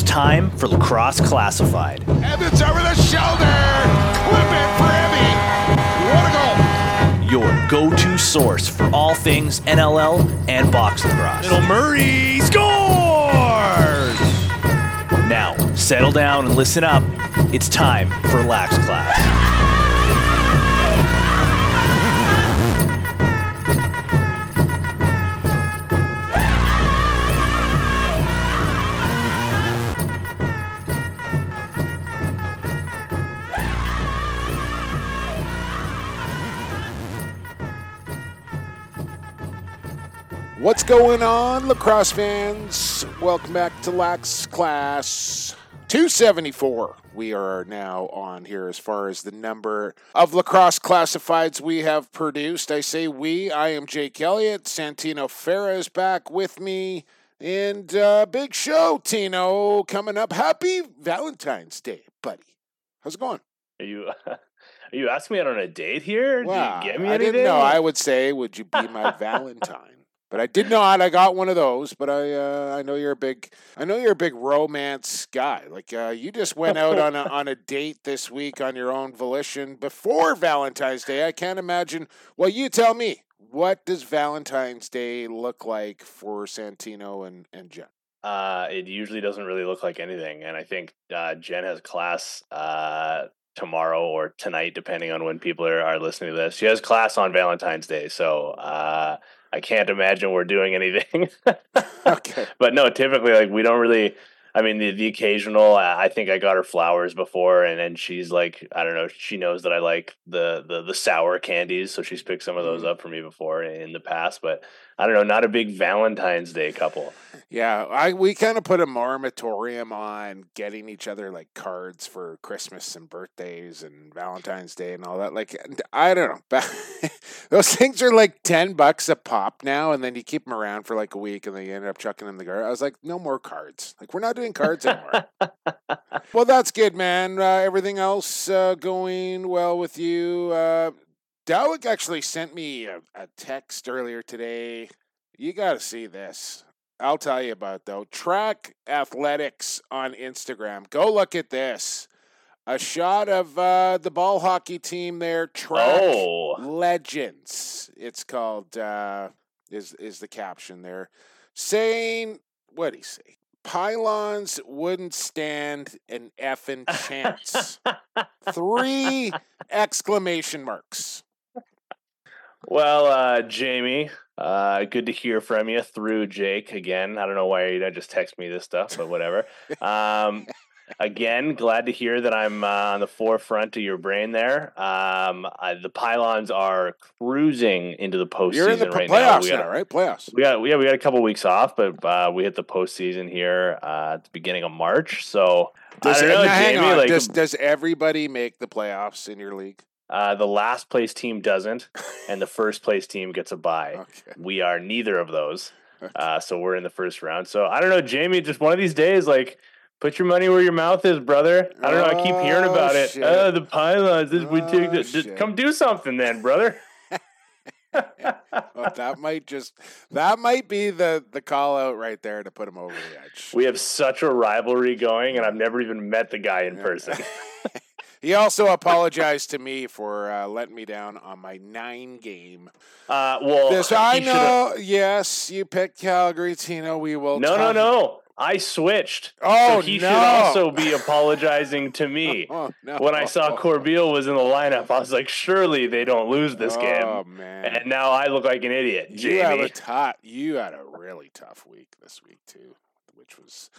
It's time for Lacrosse Classified. Evans over the shoulder. Clip it for Emmy. What a goal. Your go to source for all things NLL and box lacrosse. Little Murray scores! Now, settle down and listen up. It's time for Lax Class. What's going on, lacrosse fans? Welcome back to Lax Class 274. We are now on here as far as the number of lacrosse classifieds we have produced. I say we, I am Jake Elliott. Santino Farah is back with me. And uh, big show, Tino, coming up. Happy Valentine's Day, buddy. How's it going? Are you are you asking me out on a date here? Wow, Do you get me I anything? didn't know. I would say, would you be my Valentine? But I did not. I got one of those. But I, uh, I know you're a big, I know you're a big romance guy. Like uh, you just went out on a on a date this week on your own volition before Valentine's Day. I can't imagine. Well, you tell me. What does Valentine's Day look like for Santino and and Jen? Uh, it usually doesn't really look like anything, and I think uh, Jen has class uh, tomorrow or tonight, depending on when people are, are listening to this. She has class on Valentine's Day, so uh, I can't imagine we're doing anything. Okay. but no, typically, like we don't really. I mean, the, the occasional. I think I got her flowers before, and and she's like, I don't know. She knows that I like the the the sour candies, so she's picked some of those mm. up for me before in the past. But I don't know, not a big Valentine's Day couple. Yeah, I we kind of put a moratorium on getting each other like cards for Christmas and birthdays and Valentine's Day and all that. Like I don't know, those things are like ten bucks a pop now, and then you keep them around for like a week, and then you end up chucking them in the garbage. I was like, no more cards. Like we're not doing cards anymore. well, that's good, man. Uh, everything else uh, going well with you? Uh, Dawick actually sent me a, a text earlier today. You got to see this. I'll tell you about it, though. Track Athletics on Instagram. Go look at this. A shot of uh, the ball hockey team there. Track Oh. Legends. It's called. Uh, is is the caption there? Saying what do you say? Pylons wouldn't stand an effing chance. Three exclamation marks. Well, uh, Jamie, uh, good to hear from you through Jake again. I don't know why you don't just text me this stuff, but whatever. Um, again, glad to hear that I'm uh, on the forefront of your brain there. Um, I, the pylons are cruising into the postseason You're in the right playoffs now. We got, now, right? Playoffs. we got yeah, we got a couple weeks off, but uh, we hit the postseason here uh, at the beginning of March. So Does, I don't know, Jamie. Like does, does everybody make the playoffs in your league? Uh, the last place team doesn't, and the first place team gets a bye. Okay. We are neither of those. Uh, so we're in the first round. So I don't know, Jamie. Just one of these days, like put your money where your mouth is, brother. I don't know. I keep hearing Oh, about it. Oh, the pylons. This, we take Oh, the, just come do something, then, brother. Well, that might just that might be the the call out right there to put him over the edge. we have such a rivalry going, and I've never even met the guy in person. He also apologized to me for uh, letting me down on my nine game. Uh, well, This I he should've- know. Yes, you picked Calgary, Tino. We will. No, no, talk- no. I switched. Oh, so he no. should also be apologizing to me. Oh, no. When I saw Corbeil was in the lineup, I was like, surely they don't lose this Oh game. man, And now I look like an idiot, you had a tough. You had a really tough week this week too, which was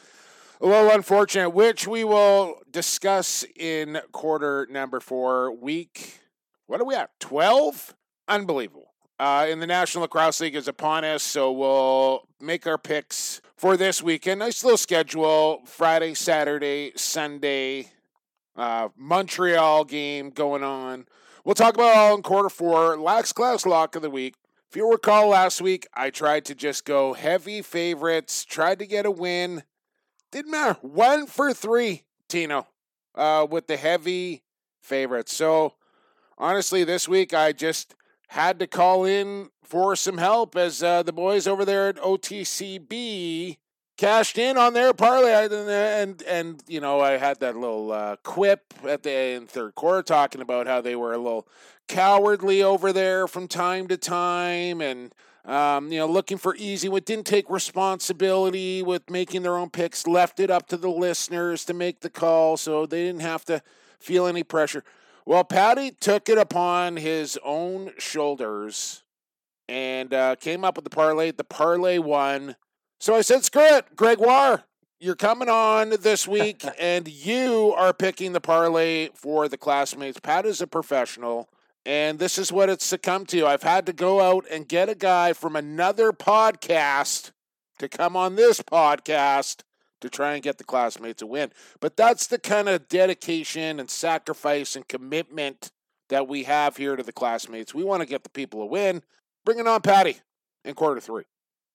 a little unfortunate. Which we will discuss in quarter number four. Week. What are we at? Twelve. Unbelievable. Uh, in the National Lacrosse League is upon us, so we'll make our picks for this weekend. Nice little schedule: Friday, Saturday, Sunday. Uh, Montreal game going on. We'll talk about all in quarter four. Lax class lock of the week. If you recall last week, I tried to just go heavy favorites, tried to get a win. Didn't matter. One for three, Tino, uh, with the heavy favorites. So honestly, this week I just had to call in for some help as uh, the boys over there at OTCB cashed in on their parlay, and and, and you know I had that little uh, quip at the in third quarter talking about how they were a little cowardly over there from time to time, and um, you know looking for easy. What didn't take responsibility with making their own picks, left it up to the listeners to make the call, so they didn't have to feel any pressure. Well, Patty took it upon his own shoulders and uh, came up with the parlay. The parlay won. So I said, screw it, Gregoire. You're coming on this week, and you are picking the parlay for the classmates. Pat is a professional, and this is what it's succumbed to. I've had to go out and get a guy from another podcast to come on this podcast to try and get the classmates a win. But that's the kind of dedication and sacrifice and commitment that we have here to the classmates. We want to get the people a win. Bring it on, Patty, in quarter three.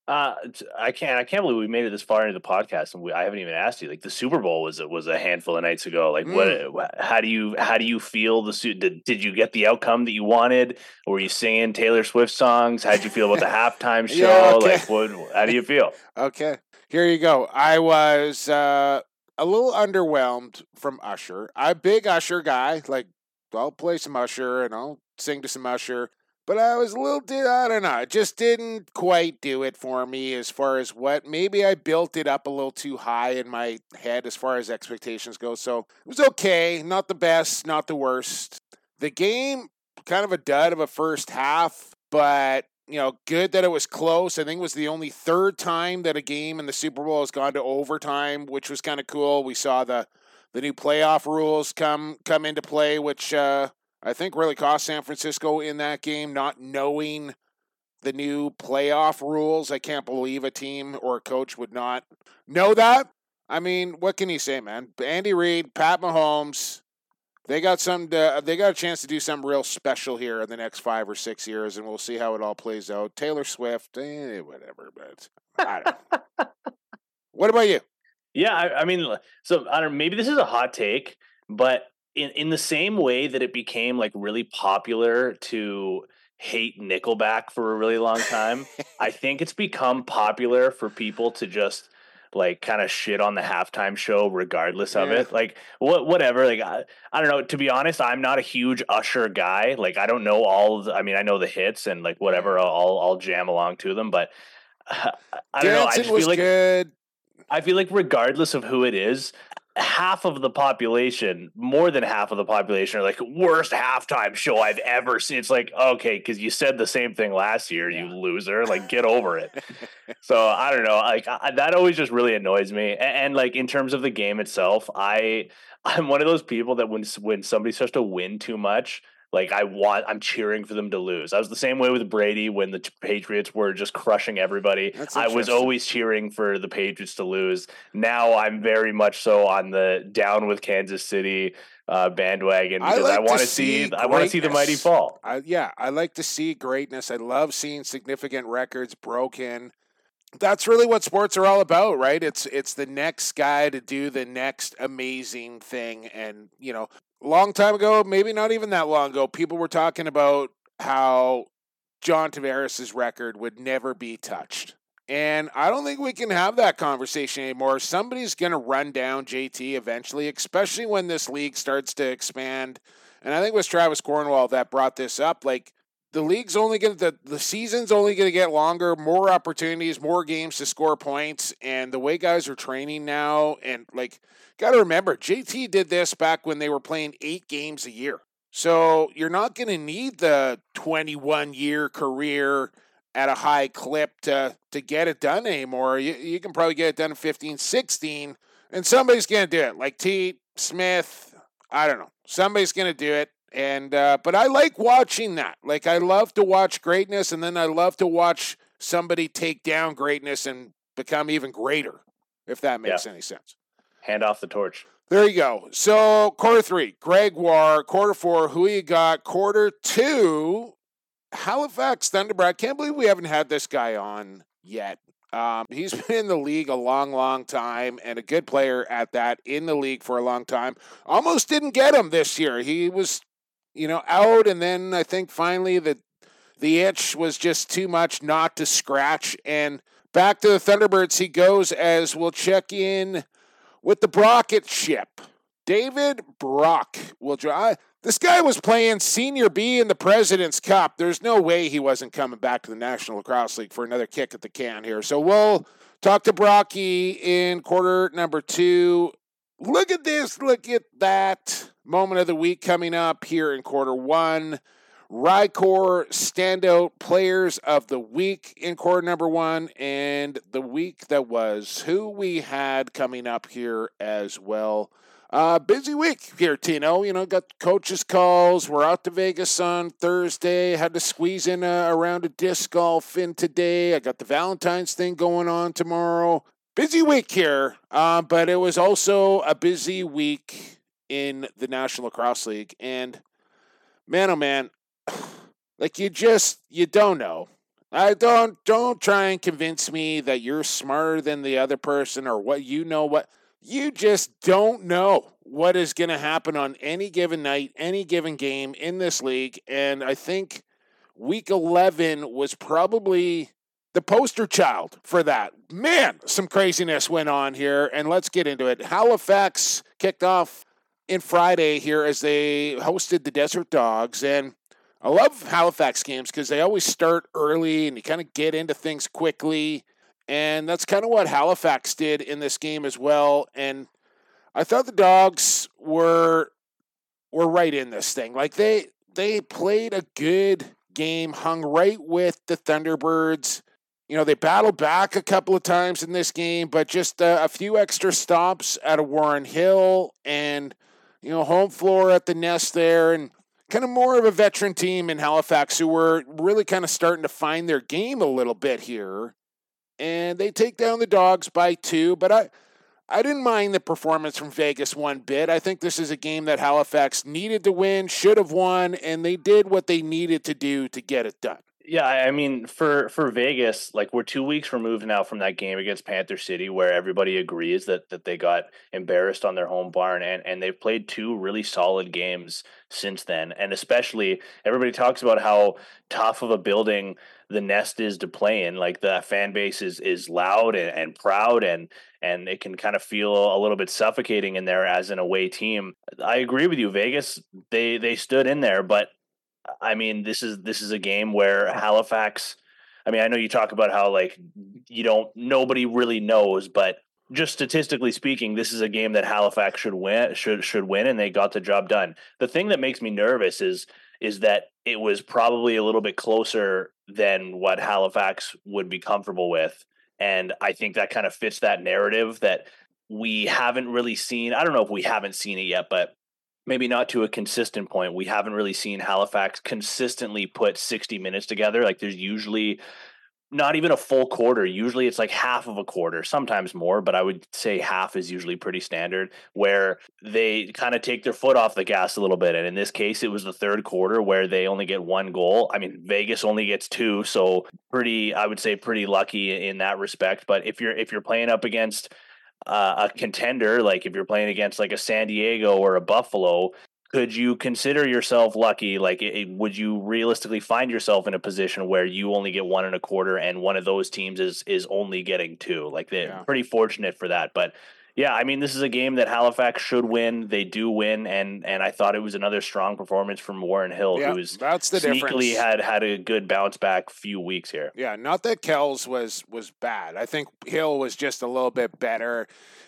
Uh, I can't. I can't believe we made it this far into the podcast, and we, I haven't even asked you. Like the Super Bowl was was a handful of nights ago. Like, mm. what? How do you how do you feel the suit? Did, did you get the outcome that you wanted? Or were you singing Taylor Swift songs? How'd you feel about the halftime show? Yeah, okay. Like, what? How do you feel? okay, here you go. I was uh, a little underwhelmed from Usher. I'm a big Usher guy. Like, I'll play some Usher and I'll sing to some Usher. But I was a little, I don't know, it just didn't quite do it for me as far as what, maybe I built it up a little too high in my head as far as expectations go. So it was okay, not the best, not the worst. The game, kind of a dud of a first half, but you know, good that it was close. I think it was the only third time that a game in the Super Bowl has gone to overtime, which was kind of cool. We saw the the new playoff rules come come into play, which uh, I think really cost San Francisco in that game, not knowing the new playoff rules. I can't believe a team or a coach would not know that. I mean, what can you say, man? Andy Reid, Pat Mahomes, they got some. To, they got a chance to do something real special here in the next five or six years, and we'll see how it all plays out. Taylor Swift, eh, whatever, but I don't know. what about you? Yeah, I, I mean, so I don't. Maybe this is a hot take, but in in the same way that it became like really popular to hate Nickelback for a really long time, I think it's become popular for people to just like kind of shit on the halftime show regardless of yeah. it like what whatever like I, I don't know to be honest i'm not a huge usher guy like i don't know all the, i mean i know the hits and like whatever i'll i'll jam along to them but uh, i don't Dancing know i just feel like good. i feel like regardless of who it is half of the population, more than half of the population, are like worst halftime show I've ever seen. It's like okay, because you said the same thing last year, yeah. you loser. Like get over it. so I don't know. Like I, that always just really annoys me. And, and, like in terms of the game itself, I I'm one of those people that when when somebody starts to win too much, like I want, I'm cheering for them to lose. I was the same way with Brady when the Patriots were just crushing everybody. I was always cheering for the Patriots to lose. Now I'm very much so on the down with Kansas City uh, bandwagon because I, like I want to see, I want to see the mighty fall. I, yeah, I like to see greatness. I love seeing significant records broken. That's really what sports are all about, right? It's it's the next guy to do the next amazing thing, and you know long time ago, maybe not even that long ago, people were talking about how John Tavares' record would never be touched. And I don't think we can have that conversation anymore. Somebody's going to run down JT eventually, especially when this league starts to expand. And I think it was Travis Cornwall that brought this up. Like, the league's only going to, the, the season's only going to get longer, more opportunities, more games to score points. And the way guys are training now, and like, got to remember, JT did this back when they were playing eight games a year. So you're not going to need the 21 year career at a high clip to, to get it done anymore. You, you can probably get it done in 15, 16, and somebody's going to do it. Like T. Smith, I don't know. Somebody's going to do it. And uh, but I like watching that. Like I love to watch greatness, and then I love to watch somebody take down greatness and become even greater. If that makes yeah. any sense. Hand off the torch. There you go. So quarter three, Gregoire. Quarter four, who you got? Quarter two, Halifax Thunderbird. I can't believe we haven't had this guy on yet. Um, he's been in the league a long, long time and a good player at that in the league for a long time. Almost didn't get him this year. He was you know, out, and then I think finally the the itch was just too much not to scratch. And back to the Thunderbirds he goes as we'll check in with the Brocketship. David Brock will drive. This guy was playing Senior B in the President's Cup. There's no way he wasn't coming back to the National Lacrosse League for another kick at the can here. So we'll talk to Brocky in quarter number two. Look at this. Look at that. Moment of the week coming up here in quarter one. Rycor standout players of the week in quarter number one, and the week that was who we had coming up here as well. Uh, busy week here, Tino. You know, got coaches' calls. We're out to Vegas on Thursday. Had to squeeze in a, a round of disc golf in today. I got the Valentine's thing going on tomorrow. Busy week here, uh, but it was also a busy week in the National Lacrosse League. And man, oh man, like you just you don't know. I don't don't try and convince me that you're smarter than the other person or what you know what you just don't know what is going to happen on any given night, any given game in this league. And I think week 11 was probably the poster child for that. Man, some craziness went on here, and let's get into it. Halifax kicked off in Friday here as they hosted the Desert Dogs. And I love Halifax games because they always start early and you kind of get into things quickly. And that's kind of what Halifax did in this game as well. And I thought the dogs were were right in this thing. Like they they played a good game, hung right with the Thunderbirds. You know, they battled back a couple of times in this game, but just uh, a few extra stops out of Warren Hill and, you know, home floor at the nest there and kind of more of a veteran team in Halifax who were really kind of starting to find their game a little bit here and they take down the dogs by two. But I, I didn't mind the performance from Vegas one bit. I think this is a game that Halifax needed to win, should have won, and they did what they needed to do to get it done. Yeah, I mean, for for Vegas, like we're two weeks removed now from that game against Panther City, where everybody agrees that that they got embarrassed on their home barn, and and they've played two really solid games since then, and especially everybody talks about how tough of a building the nest is to play in. Like the fan base is is loud and, and proud, and and it can kind of feel a little bit suffocating in there as an away team. I agree with you, Vegas. They they stood in there, but I mean, this is this is a game where Halifax. I mean, I know you talk about how like you don't nobody really knows, but just statistically speaking, this is a game that Halifax should win should should win, and they got the job done. The thing that makes me nervous is is that it was probably a little bit closer than what Halifax would be comfortable with, and I think that kind of fits that narrative that we haven't really seen. I don't know if we haven't seen it yet, but maybe not to a consistent point. We haven't really seen Halifax consistently put 60 minutes together. Like there's usually not even a full quarter. Usually it's like half of a quarter, sometimes more, but I would say half is usually pretty standard where they kind of take their foot off the gas a little bit. And in this case, it was the third quarter where they only get one goal. I mean, Vegas only gets two, so pretty I would say pretty lucky in that respect, but if you're if you're playing up against uh, a contender, like if you're playing against like a San Diego or a Buffalo, could you consider yourself lucky? Like, it, would you realistically find yourself in a position where you only get one and a quarter, and one of those teams is is only getting two? Like, they're yeah. pretty fortunate for that. But yeah, I mean, this is a game that Halifax should win. They do win, and and I thought it was another strong performance from Warren Hill, yeah, who's that's the sneakily difference. had had a good bounce back few weeks here. Yeah, not that Kells was was bad. I think Hill was just a little bit better.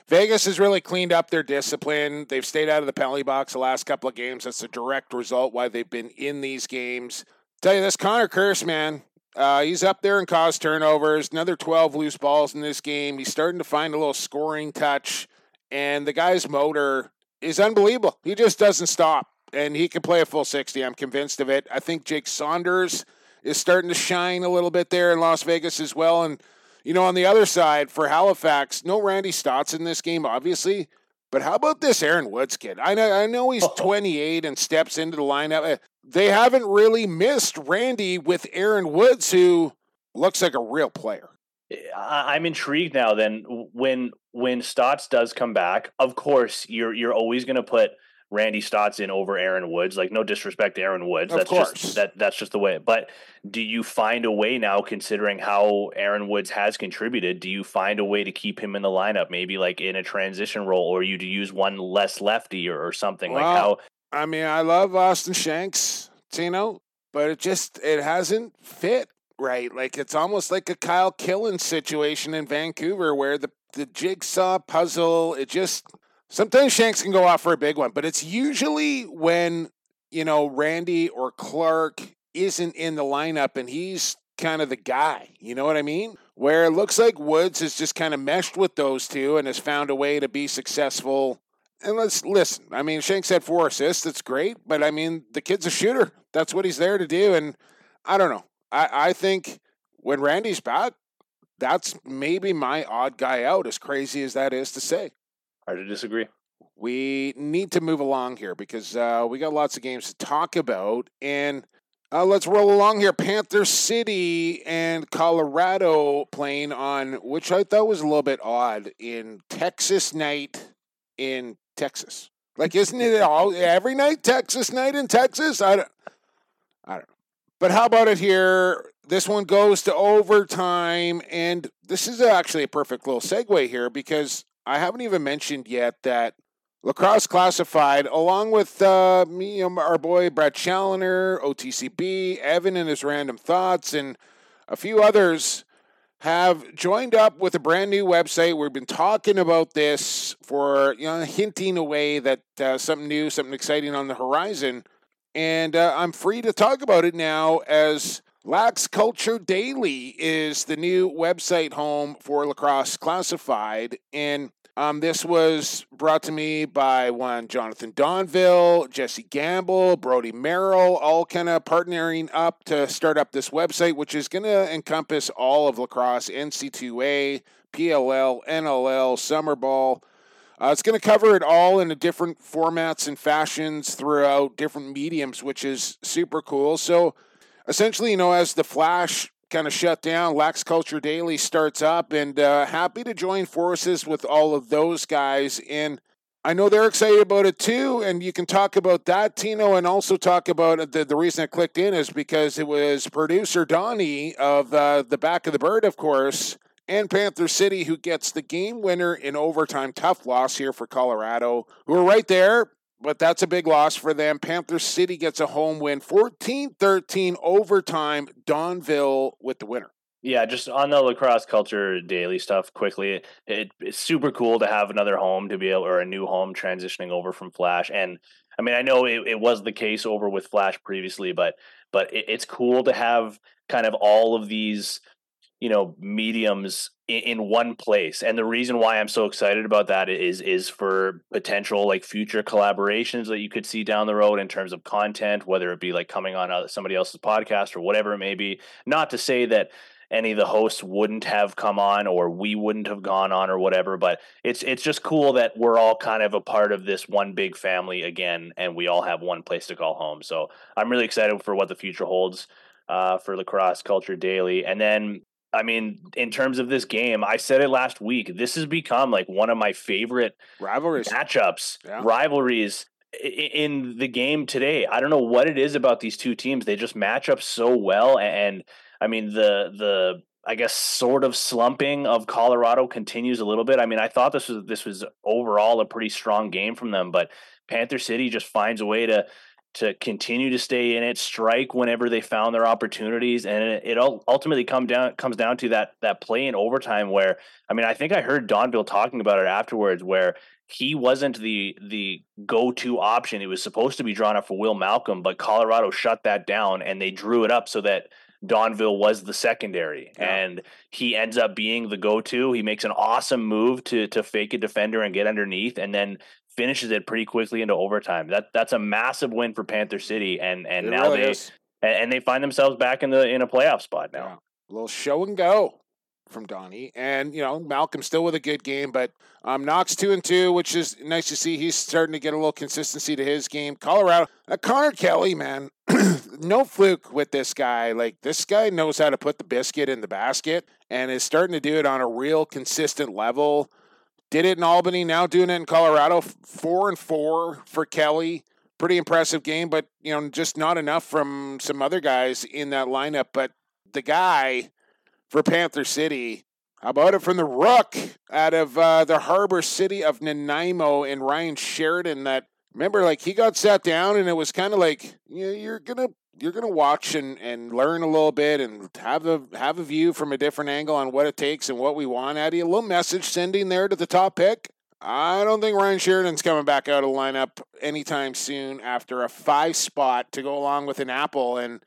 Vegas has really cleaned up their discipline. They've stayed out of the penalty box the last couple of games. That's a direct result why they've been in these games. Tell you this, Connor Curse, man, uh, he's up there and caused turnovers. Another 12 loose balls in this game. He's starting to find a little scoring touch, and the guy's motor is unbelievable. He just doesn't stop, and he can play a full 60. I'm convinced of it. I think Jake Saunders is starting to shine a little bit there in Las Vegas as well. And, you know, on the other side for Halifax, no Randy Staats in this game, obviously. But how about this Aaron Woods kid? I know, I know he's 28 and steps into the lineup eh, they haven't really missed Randy with Aaron Woods, who looks like a real player. Eh, I'm intrigued now. Then when when Staats does come back, of course you're you're always going to put Randy Staats Stotson over Aaron Woods. Like no disrespect to Aaron Woods. Of that's course. just that that's just the way. But do you find a way now, considering how Aaron Woods has contributed, do you find a way to keep him in the lineup, maybe like in a transition role, or you to use one less lefty or, or something like how I mean, I love Austin Shanks, Tino, but it just it hasn't fit right. Like it's almost like a Kyle Killen situation in Vancouver where the the jigsaw puzzle, it just sometimes Shanks can go off for a big one, but it's usually when, you know, Randy or Clark isn't in the lineup and he's kind of the guy. You know what I mean? Where it looks like Woods has just kind of meshed with those two and has found a way to be successful and let's listen. I mean, Shanks had four assists. That's great. But I mean, the kid's a shooter. That's what he's there to do. And I don't know. I, I think when Randy's back, that's maybe my odd guy out, as crazy as that is to say. Hard to disagree. We need to move along here because uh, we got lots of games to talk about. And uh, let's roll along here. Panther City and Colorado playing on, which I thought was a little bit odd, in Texas night in Texas. Like, isn't it all every night Texas night in Texas? I don't, I don't know. But how about it here? This one goes to overtime, and this is actually a perfect little segue here because I haven't even mentioned yet that lacrosse classified, along with uh, me, our boy Brett Challoner, OTCB, Evan and his random thoughts, and a few others have joined up with a brand new website. We've been talking about this for, you know, hinting away that uh, something new, something exciting on the horizon. And uh, I'm free to talk about it now as Lax Culture Daily is the new website home for Lacrosse Classified. And um, this was brought to me by one Jonathan Donville, Jesse Gamble, Brody Merrill, all kind of partnering up to start up this website, which is going to encompass all of lacrosse, NC2A, PLL, NLL, summer ball. Uh, it's going to cover it all in different formats and fashions throughout different mediums, which is super cool. So, essentially, you know, as the Flash kind of shut down, Lax Culture Daily starts up, and uh, happy to join forces with all of those guys. And I know they're excited about it too. And you can talk about that, Tino, and also talk about the, the reason I clicked in is because it was producer Donnie of uh, The Back of the Bird, of course, and Panther City who gets the game winner in overtime. Tough loss here for Colorado, who are right there but that's a big loss for them. Panther City gets a home win 14 13 overtime. Donville with the winner. Yeah, just on the lacrosse culture daily stuff quickly. It, it's super cool to have another home to be able, or a new home transitioning over from Flash. And I mean, I know it, it was the case over with Flash previously, but but it, it's cool to have kind of all of these, you know, mediums in, in one place. And the reason why I'm so excited about that is is for potential like future collaborations that you could see down the road in terms of content, whether it be like coming on uh, somebody else's podcast or whatever it may be. Not to say that any of the hosts wouldn't have come on or we wouldn't have gone on or whatever but it's it's just cool that we're all kind of a part of this one big family again and we all have one place to call home so i'm really excited for what the future holds uh, for lacrosse culture daily and then i mean in terms of this game i said it last week this has become like one of my favorite Rivalries. matchups, Yeah. rivalries in the game today. I don't know what it is about these two teams. They just match up so well. And I mean, the the I guess sort of slumping of Colorado continues a little bit. I mean, I thought this was this was overall a pretty strong game from them, but Panther City just finds a way to to continue to stay in it, strike whenever they found their opportunities, and it, it ultimately come down comes down to that that play in overtime. Where I mean, I think I heard Donville talking about it afterwards, where he wasn't the the go to option. It was supposed to be drawn up for Will Malcolm, but Colorado shut that down, and they drew it up so that Donville was the secondary, Yeah. and he ends up being the go to. He makes an awesome move to to fake a defender and get underneath, and then finishes it pretty quickly into overtime. That that's a massive win for Panther City, and and It now really they is. and, and they find themselves back in the in a playoff spot now. Yeah. A little show and go from Donnie. And, you know, Malcolm still with a good game, but um, Knox two and two, which is nice to see. He's starting to get a little consistency to his game. Colorado, uh, Connor Kelly, man, no fluke with this guy. Like, this guy knows how to put the biscuit in the basket and is starting to do it on a real consistent level. Did it in Albany, now doing it in Colorado. Four and four for Kelly. Pretty impressive game, but you know, just not enough from some other guys in that lineup. But the guy for Panther City, how about it from the Rook out of uh, the harbor city of Nanaimo and Ryan Sheridan? That remember, like he got sat down, and it was kind of like you know, you're gonna you're gonna watch and, and learn a little bit and have a have a view from a different angle on what it takes and what we want out of you. A little message sending there to the top pick. I don't think Ryan Sheridan's coming back out of the lineup anytime soon after a five spot to go along with an apple. And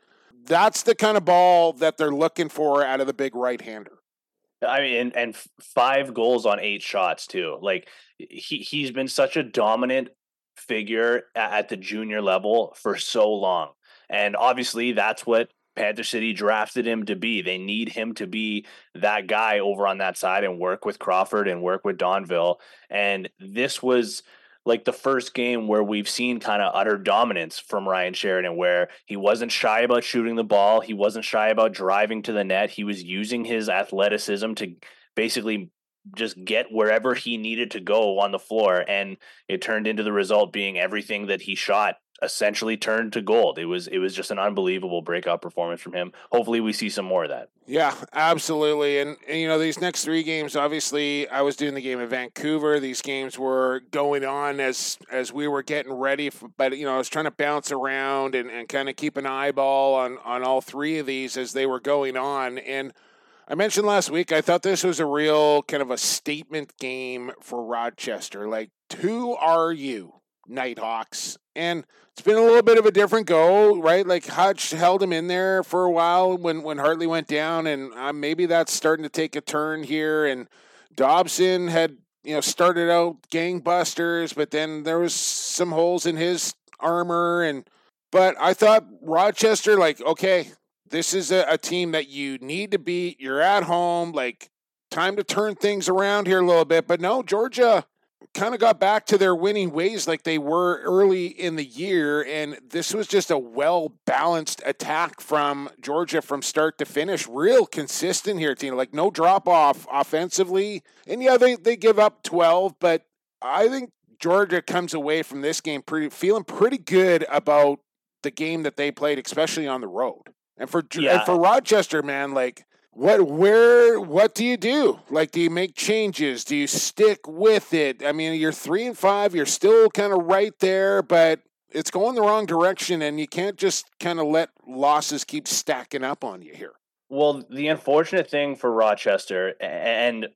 that's the kind of ball that they're looking for out of the big right hander. I mean, and, and five goals on eight shots too. Like he he's been such a dominant figure at the junior level for so long. And obviously, that's what Panther City drafted him to be. They need him to be that guy over on that side and work with Crawford and work with Donville. And this was like the first game where we've seen kind of utter dominance from Ryan Sheridan, where he wasn't shy about shooting the ball. He wasn't shy about driving to the net. He was using his athleticism to basically just get wherever he needed to go on the floor. And it turned into the result being everything that he shot essentially turned to gold. It was it was just an unbelievable breakout performance from him. Hopefully we see some more of that. Yeah, absolutely. And, and, you know, these next three games, obviously I was doing the game in Vancouver. These games were going on as as we were getting ready for, but you know, I was trying to bounce around and, and kind of keep an eyeball on on all three of these as they were going on. And I mentioned last week I thought this was a real kind of a statement game for Rochester. Like, who are you? Nighthawks. And it's been a little bit of a different go, right? Like Hutch held him in there for a while when, when Hartley went down, and uh, maybe that's starting to take a turn here. And Dobson had, you know, started out gangbusters, but then there was some holes in his armor. And but I thought Rochester, like, okay, this is a, a team that you need to beat. You're at home, like time to turn things around here a little bit. But no, Georgia kind of got back to their winning ways like they were early in the year. And this was just a well balanced attack from Georgia from start to finish. Real consistent here, Tino. Like no drop off offensively. And yeah, they, they give up 12, but I think Georgia comes away from this game pretty feeling pretty good about the game that they played, especially on the road. And for yeah. and for Rochester, man, like what where what do you do? Like do you make changes? Do you stick with it? I mean you're three and five you're still kind of right there but it's going the wrong direction and you can't just kind of let losses keep stacking up on you here. Well the unfortunate thing for rochester and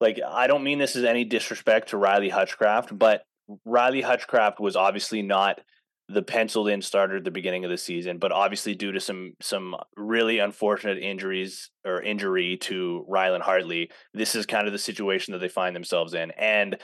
like i don't mean this as any disrespect to riley hutchcraft but riley hutchcraft was obviously not the penciled in starter at the beginning of the season, but obviously due to some some really unfortunate injuries or injury to Rylan Hartley, this is kind of the situation that they find themselves in. And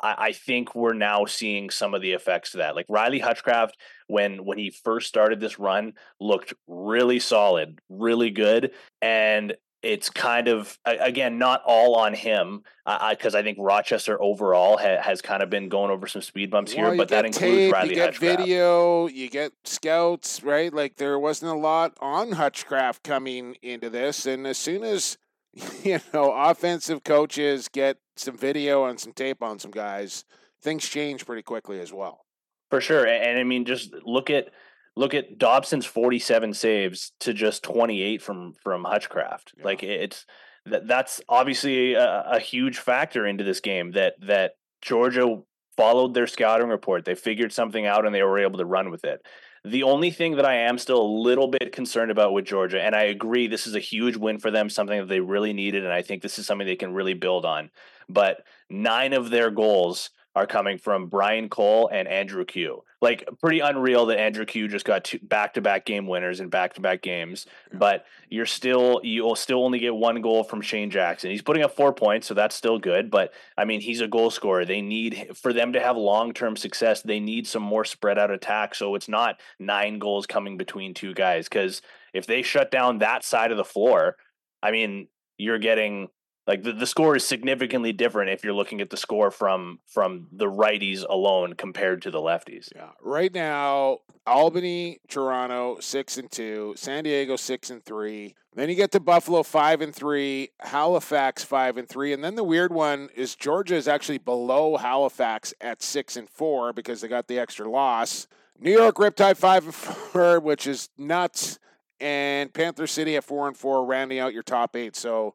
I, think we're now seeing some of the effects of that. Like Riley Hutchcraft, when when he first started this run, looked really solid, really good, and it's kind of again not all on him because I, I, think Rochester overall ha, has kind of been going over some speed bumps well, here, but that includes tape, You get Hutchcraft. video, you get scouts, right? Like there wasn't a lot on Hutchcraft coming into this, and as soon as you know offensive coaches get some video and some tape on some guys, things change pretty quickly as well. For sure, and, and I mean, just look at look at Dobson's 47 saves to just 28 from from Hutchcraft. Yeah. Like it's that that's obviously a, a, huge factor into this game that that Georgia followed their scouting report. They figured something out and they were able to run with it. The only thing that I am still a little bit concerned about with Georgia, and I agree this is a huge win for them, something that they really needed, and I think this is something they can really build on. But nine of their goals are coming from Bryan Cole and Andrew Kew. Like pretty unreal that Andrew Kew just got two back to back game winners in back to back games, yeah. but you're still you'll still only get one goal from Shayne Jackson. He's putting up four points, so that's still good. But I mean, he's a goal scorer. They need for them to have long term success. They need some more spread out attack, so it's not nine goals coming between two guys. Because if they shut down that side of the floor, I mean, you're getting like the, the score is significantly different if you're looking at the score from from the righties alone compared to the lefties. Yeah. Right now, Albany, Toronto, six and two, San Diego six and three. Then you get to Buffalo five and three, Halifax five and three, and then the weird one is Georgia is actually below Halifax at six and four because they got the extra loss. New York Riptide five and four, which is nuts, and Panther City at four and four, rounding out your top eight. So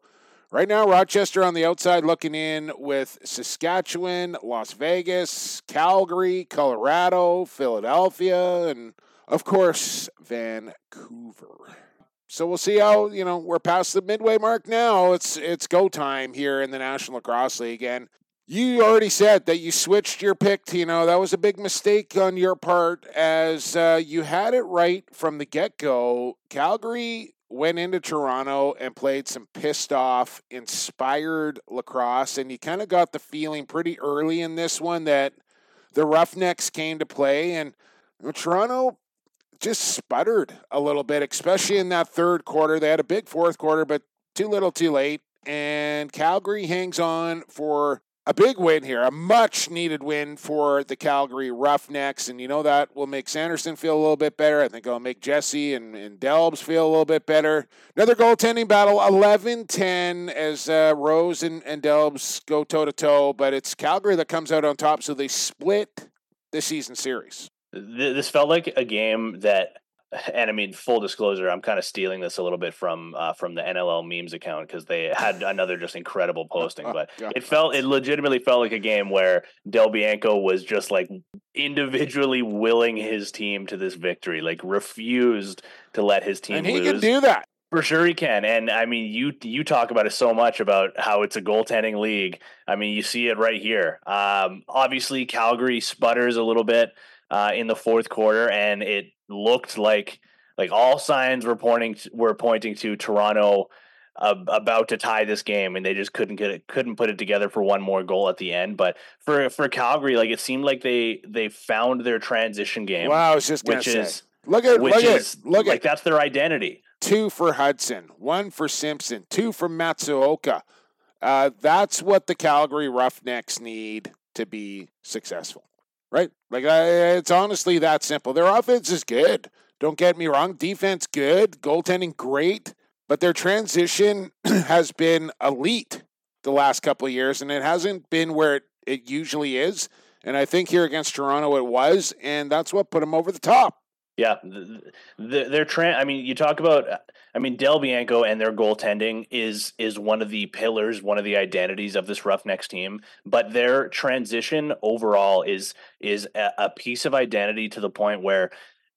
Right now, Rochester on the outside looking in with Saskatchewan, Las Vegas, Calgary, Colorado, Philadelphia, and of course, Vancouver. So we'll see how, you know, we're past the midway mark now. It's it's go time here in the National Lacrosse League. And you already said that you switched your pick, Tino. That was a big mistake on your part as uh, you had it right from the get go. Calgary went into Toronto and played some pissed off, inspired lacrosse. And you kind of got the feeling pretty early in this one that the Roughnecks came to play. And Toronto just sputtered a little bit, especially in that third quarter. They had a big fourth quarter, but too little too late. And Calgary hangs on for a big win here, a much needed win for the Calgary Roughnecks. And you know that will make Sanderson feel a little bit better. I think it'll make Jesse and, and Delbs feel a little bit better. Another goaltending battle, 11 10 as uh, Rose and, and Delbs go toe to toe. But it's Calgary that comes out on top. So they split the season series. This felt like a game that and I mean, full disclosure, I'm kind of stealing this a little bit from uh, from the NLL memes account because they had another just incredible posting. But it felt it legitimately felt like a game where Del Bianco was just like individually willing his team to this victory, like refused to let his team. And he lose. can do that. For sure he can. And I mean you you talk about it so much about how it's a goaltending league. I mean, you see it right here. Um, obviously Calgary sputters a little bit uh, in the fourth quarter and it looked like like all signs were pointing to, were pointing to Toronto uh, about to tie this game, and they just couldn't get it, couldn't put it together for one more goal at the end. But for for Calgary, like it seemed like they they found their transition game. Wow, I was just which say. is look at which look is at look like at that's their identity. two for Hudson, one for Simpson, two for Matsuoka. Uh, that's what the Calgary Roughnecks need to be successful, right? Like it's honestly that simple. Their offense is good. Don't get me wrong. Defense good, goaltending great, but their transition has been elite the last couple of years, and it hasn't been where it, it usually is. And I think here against Toronto it was, and that's what put them over the top. Yeah, the, the, their trend. I mean, you talk about. I mean, Del Bianco and their goaltending is is one of the pillars, one of the identities of this Roughnecks team. But their transition overall is is a, a piece of identity to the point where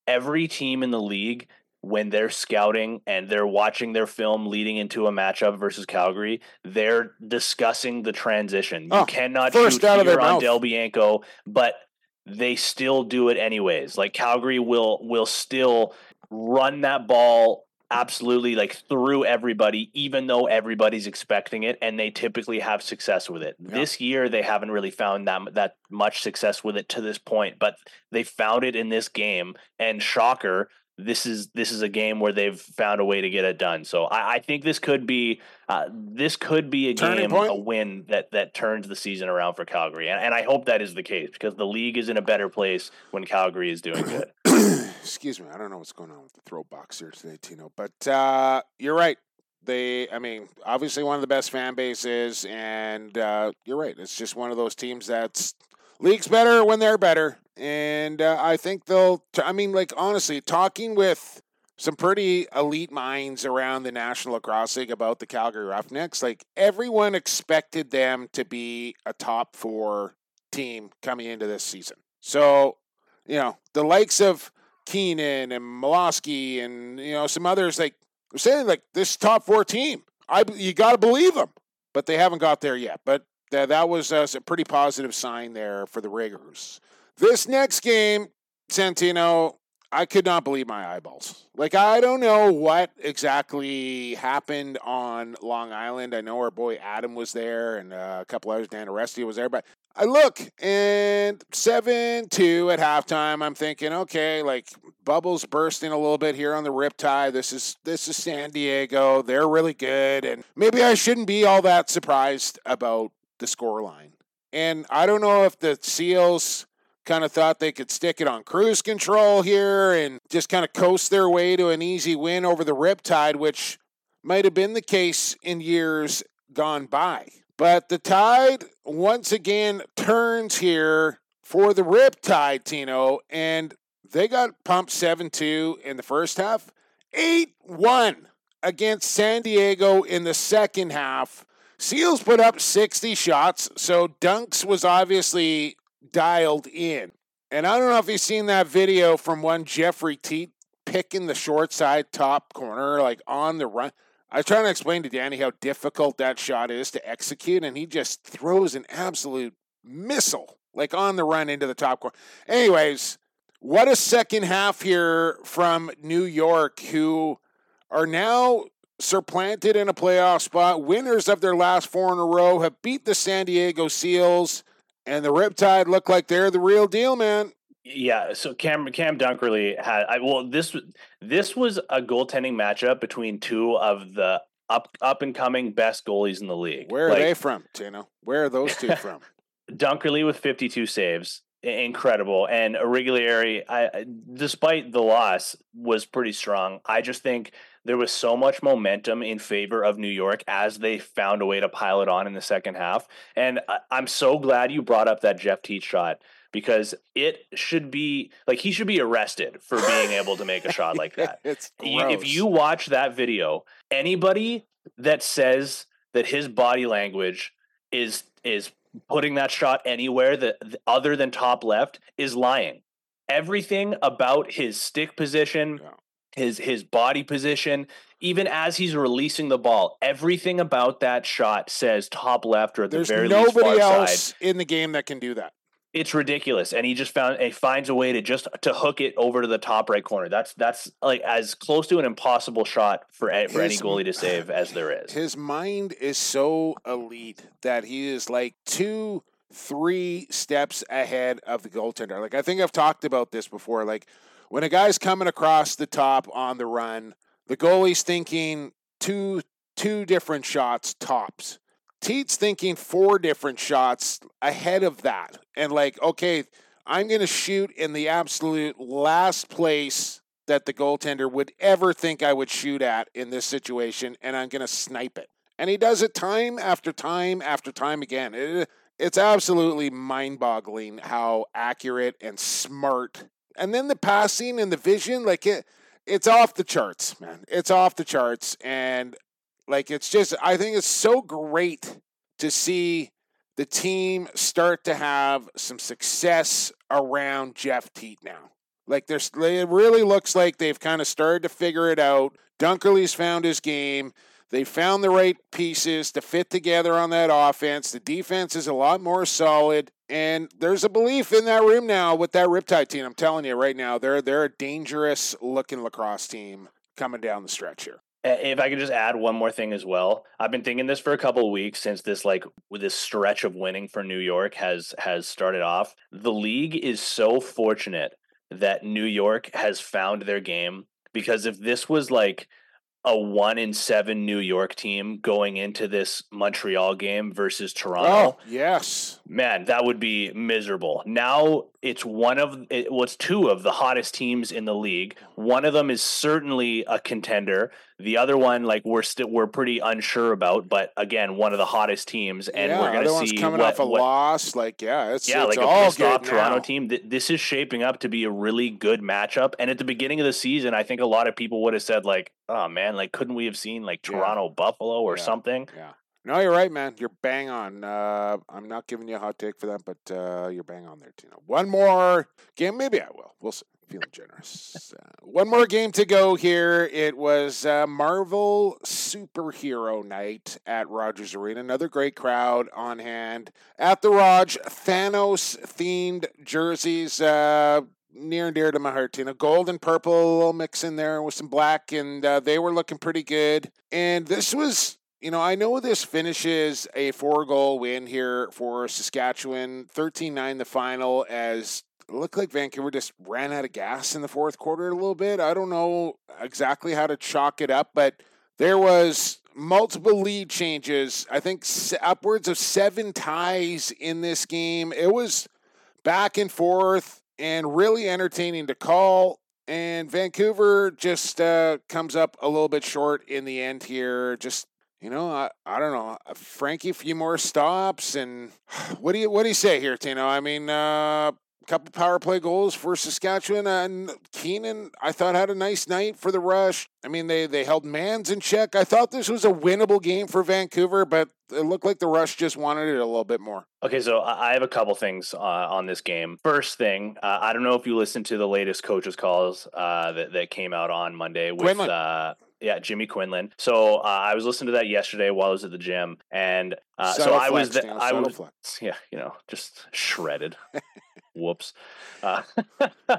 every team in the league when they're scouting and they're watching their film leading into a matchup versus Calgary, they're discussing the transition. You Oh, cannot first shoot out of their on mouth. Del Bianco, but they still do it anyways. Like Calgary will will still run that ball absolutely like through everybody even though everybody's expecting it and they typically have success with it. Yeah. This year they haven't really found that that much success with it to this point, but they found it in this game and shocker this is this is a game where they've found a way to get it done. So I, I think this could be uh, this could be a Turning game, point? a win that that turns the season around for Calgary, and, and I hope that is the case because the league is in a better place when Calgary is doing good. Excuse me, I don't know what's going on with the throat box here today, Tino. But uh, you're right. They, I mean, obviously one of the best fan bases, and uh, you're right. It's just one of those teams that's league's better when they're better, and uh, I think they'll. T- I mean, like honestly, talking with some pretty elite minds around the National Lacrosse League about the Calgary Roughnecks, like everyone expected them to be a top four team coming into this season. So, you know, the likes of Keenan and Malawsky and you know some others like they're saying like this top four team. I you got to believe them, but they haven't got there yet. But that that was uh, a pretty positive sign there for the Riggers. This next game, Santino, I could not believe my eyeballs. Like I don't know what exactly happened on Long Island. I know our boy Adam was there, and uh, a couple others. Dan Aresti was there, but I look and seven two at halftime. I'm thinking, okay, like bubbles bursting a little bit here on the Riptide. This is this is San Diego. They're really good, and maybe I shouldn't be all that surprised about the score line. And I don't know if the Seals kind of thought they could stick it on cruise control here and just kind of coast their way to an easy win over the Riptide, which might have been the case in years gone by. But the tide once again turns here for the Riptide, Tino, and they got pumped 7 2 in the first half, 8 1 against San Diego in the second half. Seals put up 60 shots, so Dunks was obviously dialed in. And I don't know if you've seen that video from one Jeffrey Teat picking the short side top corner, like on the run. I was trying to explain to Danny how difficult that shot is to execute, and he just throws an absolute missile, like on the run into the top corner. Anyways, what a second half here from New York, who are now supplanted in a playoff spot. Winners of their last four in a row have beat the San Diego Seals, and the Riptide look like they're the real deal, man. Yeah, so Cam Cam Dunkerley had I, well this this was a goaltending matchup between two of the up up and coming best goalies in the league. Where are like, they from, Tino? Where are those two from? Dunkerley with 52 saves, incredible, and Origlieri, I, despite the loss, was pretty strong. I just think there was so much momentum in favor of New York as they found a way to pile it on in the second half, and I, I'm so glad you brought up that Jeff Teat shot because it should be like he should be arrested for being able to make a shot like that. it's gross. If you watch that video, anybody that says that his body language is is putting that shot anywhere that other than top left is lying. Everything about his stick position, yeah. His his body position, even as he's releasing the ball, everything about that shot says top left or at There's the very least nobody else side. in the game that can do that. It's ridiculous and he just found he finds a way to just to hook it over to the top right corner. That's that's like as close to an impossible shot for for his, any goalie to save as there is. his mind is so elite that he is like two three steps ahead of the goaltender. Like i think i've talked about this before like when a guy's coming across the top on the run the goalie's thinking two two different shots tops Teat's thinking four different shots ahead of that. And like, okay, I'm going to shoot in the absolute last place that the goaltender would ever think I would shoot at in this situation, and I'm going to snipe it. And he does it time after time after time again. It, it's absolutely mind boggling how accurate and smart. And then the passing and the vision, like it, it's off the charts, man. It's off the charts. And like it's just I think it's so great to see the team start to have some success around Jeff Teat now. Like there's it really looks like they've kind of started to figure it out. Dunkerley's found his game. They found the right pieces to fit together on that offense. The defense is a lot more solid. And there's a belief in that room now with that Riptide team. I'm telling you right now, they're they're a dangerous looking lacrosse team coming down the stretch here if I could just add one more thing as well, I've been thinking this for a couple of weeks since this like this stretch of winning for New York has has started off. The league is so fortunate that New York has found their game because if this was like a one in seven New York team going into this Montreal game versus Toronto. Oh, yes. Man, that would be miserable. Now it's one of it was two of the hottest teams in the league. One of them is certainly a contender. The other one, like we're still we're pretty unsure about, but again, one of the hottest teams, and yeah, we're gonna see coming what, off a what, loss. Like yeah, it's yeah, it's like all a pissed off Toronto now. team. This is shaping up to be a really good matchup. And at the beginning of the season, I think a lot of people would have said like, "Oh man, like couldn't we have seen like Toronto yeah. Buffalo or yeah. something?" Yeah. No, you're right, man. You're bang on. Uh, I'm not giving you a hot take for that, but uh, you're bang on there, Tino. One more game, maybe I will. We'll see. Feeling generous. Uh, one more game to go here. It was uh, Marvel Superhero Night at Rogers Arena. Another great crowd on hand at the Rog. Thanos themed jerseys. Uh, near and dear to my heart. You know, gold and purple, mix in there with some black, and uh, they were looking pretty good. And this was, you know, I know this finishes a four goal win here for Saskatchewan, 13 9 the final, as looked like Vancouver just ran out of gas in the fourth quarter a little bit. I don't know exactly how to chalk it up, but there was multiple lead changes. I think upwards of seven ties in this game. It was back and forth and really entertaining to call. And Vancouver just uh, comes up a little bit short in the end here. Just you know, I, I don't know, Frankie, a few more stops, and what do you what do you say here, Tino? I mean, uh, couple power play goals for Saskatchewan. And Keenan, I thought, had a nice night for the rush. I mean, they, they held Mans in check. I thought this was a winnable game for Vancouver, but it looked like the rush just wanted it a little bit more. Okay, so I have a couple things uh, on this game. First thing, uh, I don't know if you listened to the latest coaches' calls uh, that, that came out on Monday with. Uh, yeah, Jimmy Quinlan. So uh, I was listening to that yesterday while I was at the gym, and uh, so I was, the, I was, yeah, you know, just shredded. Whoops. Uh,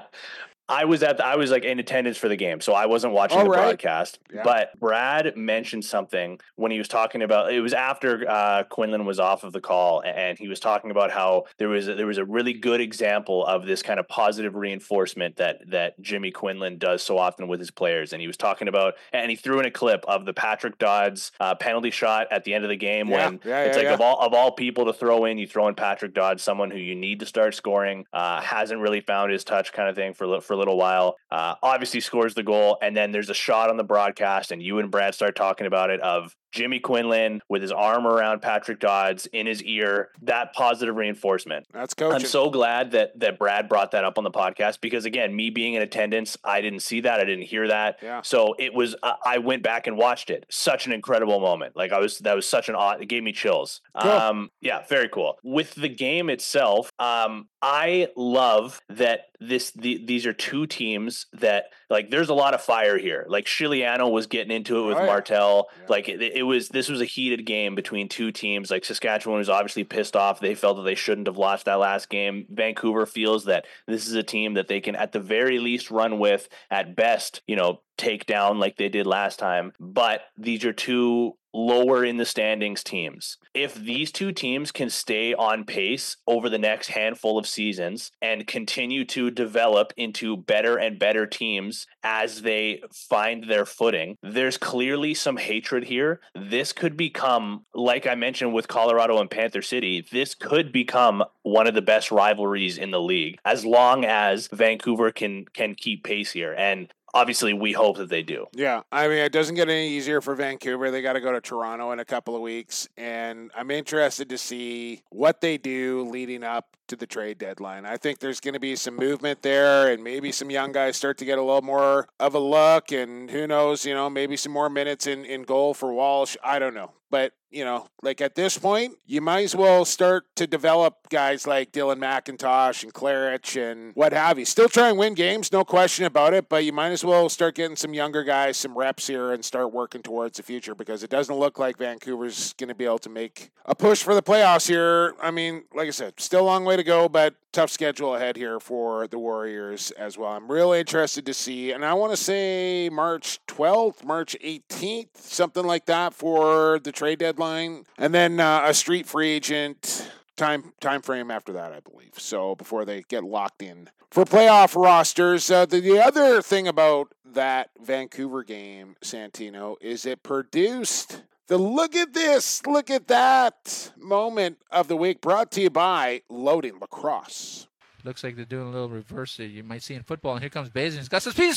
I was at the, I was like in attendance for the game, so I wasn't watching the right. broadcast. Yeah. But Brad mentioned something when he was talking about it was after uh, Quinlan was off of the call, and he was talking about how there was a, there was a really good example of this kind of positive reinforcement that that Jimmy Quinlan does so often with his players. And he was talking about, and he threw in a clip of the Patrick Dodds uh, penalty shot at the end of the game yeah. when yeah, it's like of all of all people to throw in, you throw in Patrick Dodds, someone who you need to start scoring, uh, hasn't really found his touch, kind of thing for for little while. Uh, obviously scores the goal, and then there's a shot on the broadcast, and you and Brad start talking about it of Jimmy Quinlan with his arm around Patrick Dodds in his ear. That positive reinforcement. That's coaching. I'm so glad that that Brad brought that up on the podcast because again, me being in attendance, I didn't see that, I didn't hear that. Yeah. So it was. I went back and watched it. Such an incredible moment. Like I was. That was such an odd. It gave me chills. Cool. Um. Yeah. Very cool. With the game itself, um, I love that this the, these are two teams that like there's a lot of fire here. Like Shiliano was getting into it with oh, yeah. Martel. Yeah. Like it, it, was this was a heated game between two teams. Like Saskatchewan was obviously pissed off. They felt that they shouldn't have lost that last game. Vancouver feels that this is a team that they can at the very least run with at best, you know, take down like they did last time. But these are two lower in the standings teams. If these two teams can stay on pace over the next handful of seasons and continue to develop into better and better teams as they find their footing, there's clearly some hatred here. This could become, like I mentioned with Colorado and Panther City, this could become one of the best rivalries in the league as long as Vancouver can can keep pace here. And obviously we hope that they do. Yeah, I mean it doesn't get any easier for Vancouver. They got to go to Toronto in a couple of weeks, and I'm interested to see what they do leading up to the trade deadline. I think there's going to be some movement there, and maybe some young guys start to get a little more of a look, and who knows, you know, maybe some more minutes in in goal for Walsh. I don't know, but you know, like at this point, you might as well start to develop guys like Dylan McIntosh and Klarich and what have you. Still try and win games, no question about it, but you might as well start getting some younger guys some reps here and start working towards the future because it doesn't look like Vancouver's going to be able to make a push for the playoffs here. I mean, like I said, still a long way to go, but tough schedule ahead here for the Warriors as well. I'm really interested to see, and I want to say March 12th, March 18th, something like that for the trade deadline, and then uh, a street free agent time time frame after that, I believe. So before they get locked in for playoff rosters, uh, the, the other thing about that Vancouver game, Santino, is it produced the look at this, look at that moment of the week brought to you by Loading Lacrosse. Looks like they're doing a little reverse you might see in football. And here comes Bazin. He's got some speed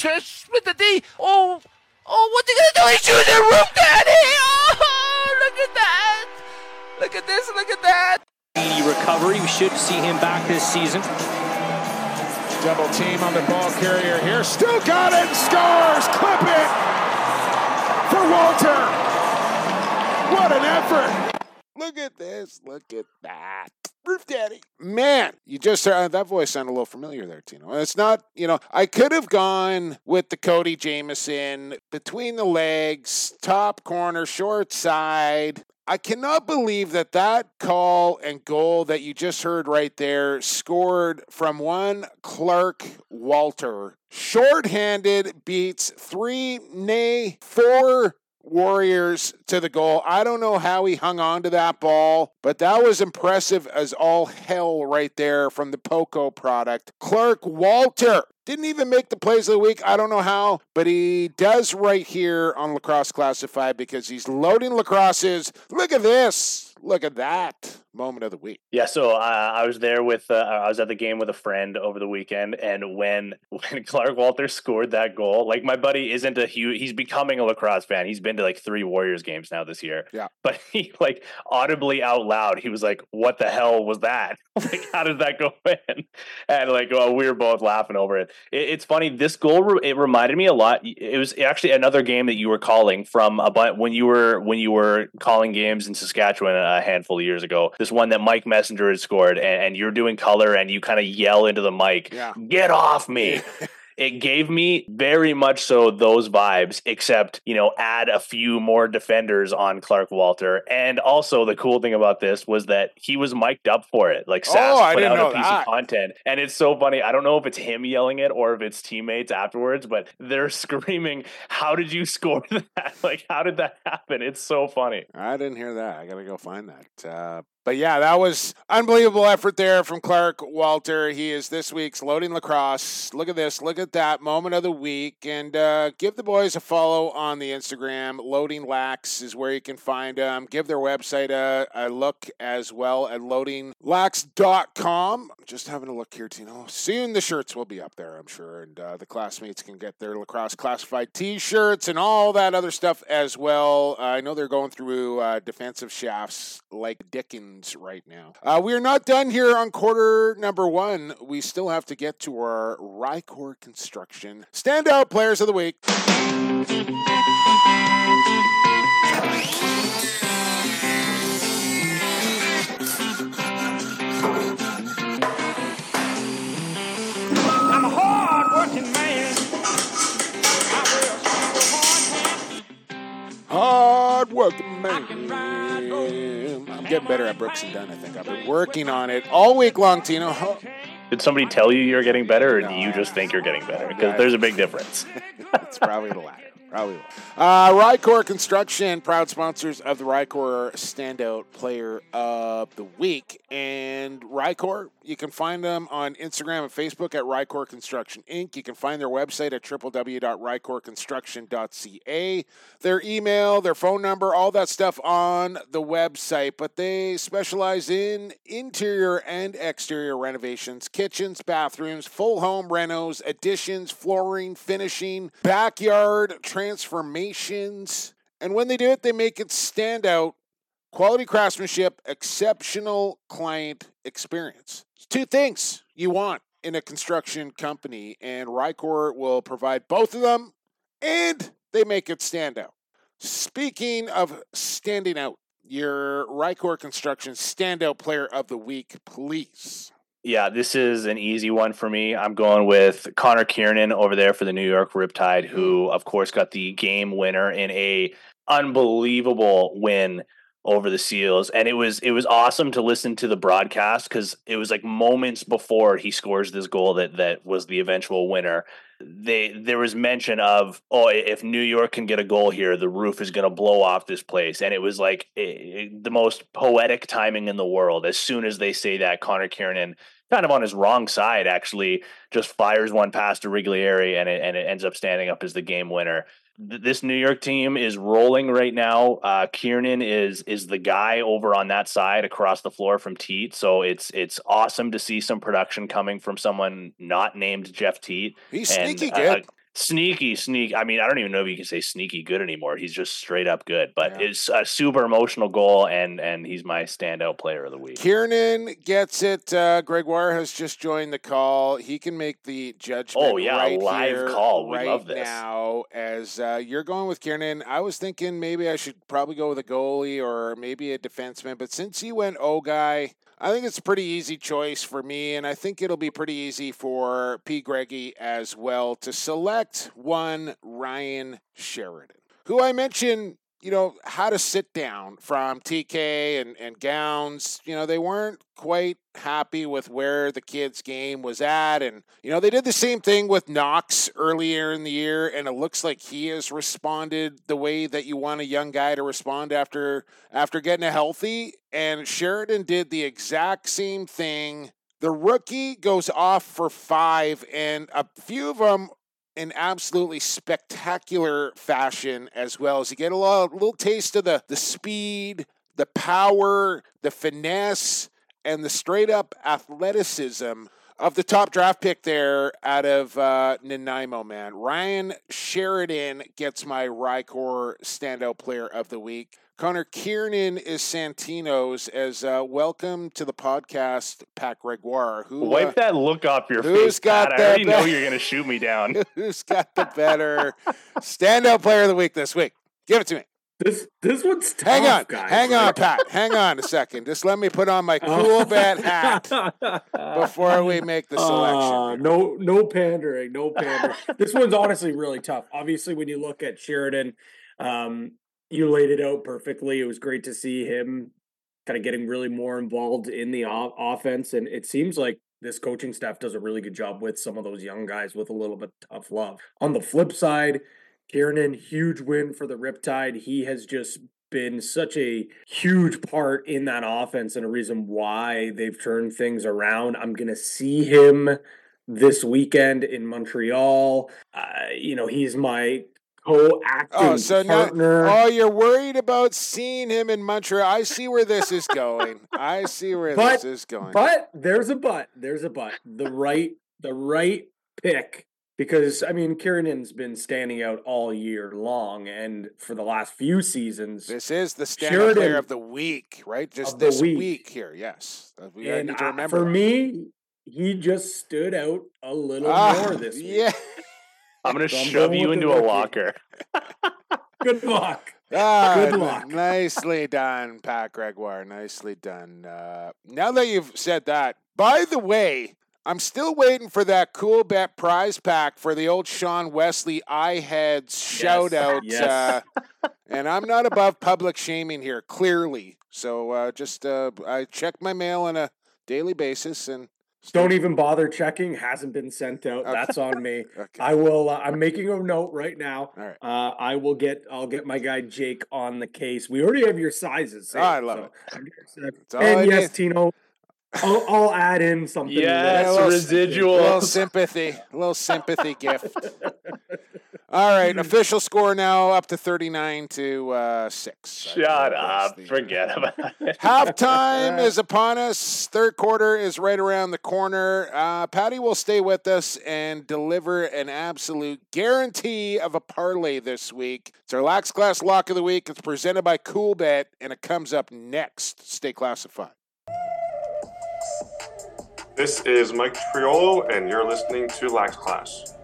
with the D. Oh, oh, what's he gonna do? He's shooting the roof, Daddy. Oh, at that. Look at this. Look at that. Recovery. We should see him back this season. Double team on the ball carrier here. Still got it. Scores. Clip it for Walter. What an effort! Look at this. Look at that. Roof Daddy. Man, you just uh, that voice sounded a little familiar there, Tino. It's not, you know, I could have gone with the Cody Jamieson between the legs, top corner, short side. I cannot believe that that call and goal that you just heard right there scored from one Clark Walter. Short-handed beats three, nay, four Warriors to the goal. I don't know how he hung on to that ball, but that was impressive as all hell right there from the Poco product. Clark Walter didn't even make the plays of the week. I don't know how, but he does right here on Lacrosse Classified because he's loading lacrosses. Look at this. Look at that moment of the week. Yeah, so uh, I was there with uh, I was at the game with a friend over the weekend, and when when Clark Walter scored that goal, like my buddy isn't a huge, he's becoming a lacrosse fan. He's been to like three Warriors games now this year. Yeah, but he like audibly out loud, he was like, "What the hell was that? like, how did that go in?" And like, oh, we were both laughing over it. it it's funny. This goal it reminded me a lot. It was actually another game that you were calling from a when you were when you were calling games in Saskatchewan a handful of years ago. This one that Mike Messenger had scored, and, and you're doing color, and you kind of yell into the mic, yeah. "Get off me!" it gave me very much so those vibes, except, you know, add a few more defenders on Clark Walter. And also the cool thing about this was that he was mic'd up for it. Like Sask oh, put out a piece that. of content. And it's so funny. I don't know if it's him yelling it or if it's teammates afterwards, but they're screaming, How did you score that? Like, how did that happen? It's so funny. I didn't hear that. I gotta go find that. Uh, but yeah, that was unbelievable effort there from Clark Walter. He is this week's loading lacrosse. Look at this. Look at that moment of the week. And uh, give the boys a follow on the Instagram. Loading Lax is where you can find them. Give their website a, a look as well at loadinglax.com. Just having a look here, Tino. Soon the shirts will be up there, I'm sure. And uh, the classmates can get their lacrosse classified t shirts and all that other stuff as well. Uh, I know they're going through uh, defensive shafts like Dickens right now. Uh, we are not done here on quarter number one. We still have to get to our Rycor construction standout players of the week. I'm a hard working man. Man getting better at Brooks and Dunn. I think I've been working on it all week long, Tino. Did somebody tell you you're getting better, or no, do you just think you're getting better? Because there's a big difference. it's probably the latter. Probably will. Uh, Rycor Construction, proud sponsors of the Rycor Standout Player of the Week. And Rycor, you can find them on Instagram and Facebook at Rycor Construction Inc. You can find their website at www.rycorconstruction.ca. Their email, their phone number, all that stuff on the website. But they specialize in interior and exterior renovations, kitchens, bathrooms, full home renos, additions, flooring, finishing, backyard transformations. And when they do it, they make it stand out. Quality craftsmanship, exceptional client experience. It's two things you want in a construction company, and Rycor will provide both of them, and they make it stand out. Speaking of standing out, your Rycor Construction Standout Player of the Week, please. Yeah, this is an easy one for me. I'm going with Connor Kiernan over there for the New York Riptide, who mm-hmm. of course got the game winner in a unbelievable win over the Seals, and it was it was awesome to listen to the broadcast because it was like moments before he scores this goal that that was the eventual winner. They there was mention of oh if New York can get a goal here, the roof is going to blow off this place, and it was like it, it, the most poetic timing in the world. As soon as they say that, Connor Kiernan kind of on his wrong side actually just fires one past Origlieri and it, and it ends up standing up as the game winner this New York team is rolling right now. Uh, Kiernan is is the guy over on that side across the floor from Teat. So it's it's awesome to see some production coming from someone not named Jeff Teat. He's and, sneaky uh, good. Uh, sneaky, sneak. I mean, I don't even know if you can say sneaky good anymore. He's just straight up good. But yeah. it's a super emotional goal, and and he's my standout player of the week. Kiernan gets it. Uh, Gregoire has just joined the call. He can make the judgment. Oh yeah, right live here, call. We right love this now. As uh, you're going with Kiernan, I was thinking maybe I should probably go with a goalie or maybe a defenseman. But since you went oh guy. I think it's a pretty easy choice for me, and I think it'll be pretty easy for P. Greggy as well to select one Ryan Sheridan, who I mentioned you know, had a sit down from TK and, and Gowns. You know, they weren't quite happy with where the kids' game was at. And, you know, they did the same thing with Knox earlier in the year, and it looks like he has responded the way that you want a young guy to respond after after getting a healthy. And Sheridan did the exact same thing. The rookie goes off for five, and a few of them in absolutely spectacular fashion as well as you get a little, little taste of the, the speed, the power, the finesse, and the straight up athleticism of the top draft pick there out of uh, Nanaimo, man. Ryan Sheridan gets my Rycor standout player of the week. Connor Kiernan is Santino's as uh, welcome to the podcast, Pat Gregoire. Who Wipe uh, that look off your who's face. got Pat. the I already know you're going to shoot me down. who's got the better standout player of the week this week? Give it to me. This this one's tough, Hang on, guys. hang on, Pat. Hang on a second. Just let me put on my Oh. Coolbet hat before we make the Uh, selection. no, no pandering, no pandering. this one's honestly really tough. Obviously, when you look at Sheridan, um, you laid it out perfectly. It was great to see him kind of getting really more involved in the offense, and it seems like this coaching staff does a really good job with some of those young guys with a little bit of tough love. On the flip side, Kiernan, huge win for the Riptide. He has just been such a huge part in that offense and a reason why they've turned things around. I'm going to see him this weekend in Montreal. Uh, you know, he's my co-acting Oh, so now, partner. oh, you're worried about seeing him in Montreal. I see where this is going. I see where But- this is going. But there's a but. There's a but. The right, the right pick. Because I mean, Kiernan's been standing out all year long, and for the last few seasons, this is the standout player of the week, right? Just this week. week. here. Yes, Uh, we and I- remember. for me, he just stood out a little Ah, more this week. yeah. I'm going to So I'm shove you into a locker. Good luck. Ah, Good luck. Nicely done, Pat Gregoire. Nicely done. Uh, now that you've said that, by the way, I'm still waiting for that cool bet prize pack for the old Sean Wesley I heads shout out. yes. Uh, and I'm not above public shaming here, clearly. So uh, just uh, I check my mail on a daily basis and Don't even bother checking. Hasn't been sent out. Okay. That's on me. Okay. I will. Uh, I'm making a note right now. All right. Uh, I will get. I'll get my guy Jake on the case. We already have your sizes. Oh, I love so it. I'm gonna- That's all I And yes, need. Tino. I'll, I'll add in something. Yes, a little- residual. A little sympathy, a little sympathy gift. All right, official score now up to 39 to uh, 6. Shut up. the- Forget about it. Halftime is upon us. Third quarter is right around the corner. Uh, Patty will stay with us and deliver an absolute guarantee of a parlay this week. It's our Lax Class Lock of the Week. It's presented by Coolbet, and it comes up next. Stay classified. This is Mike Triolo, and you're listening to Lax Class.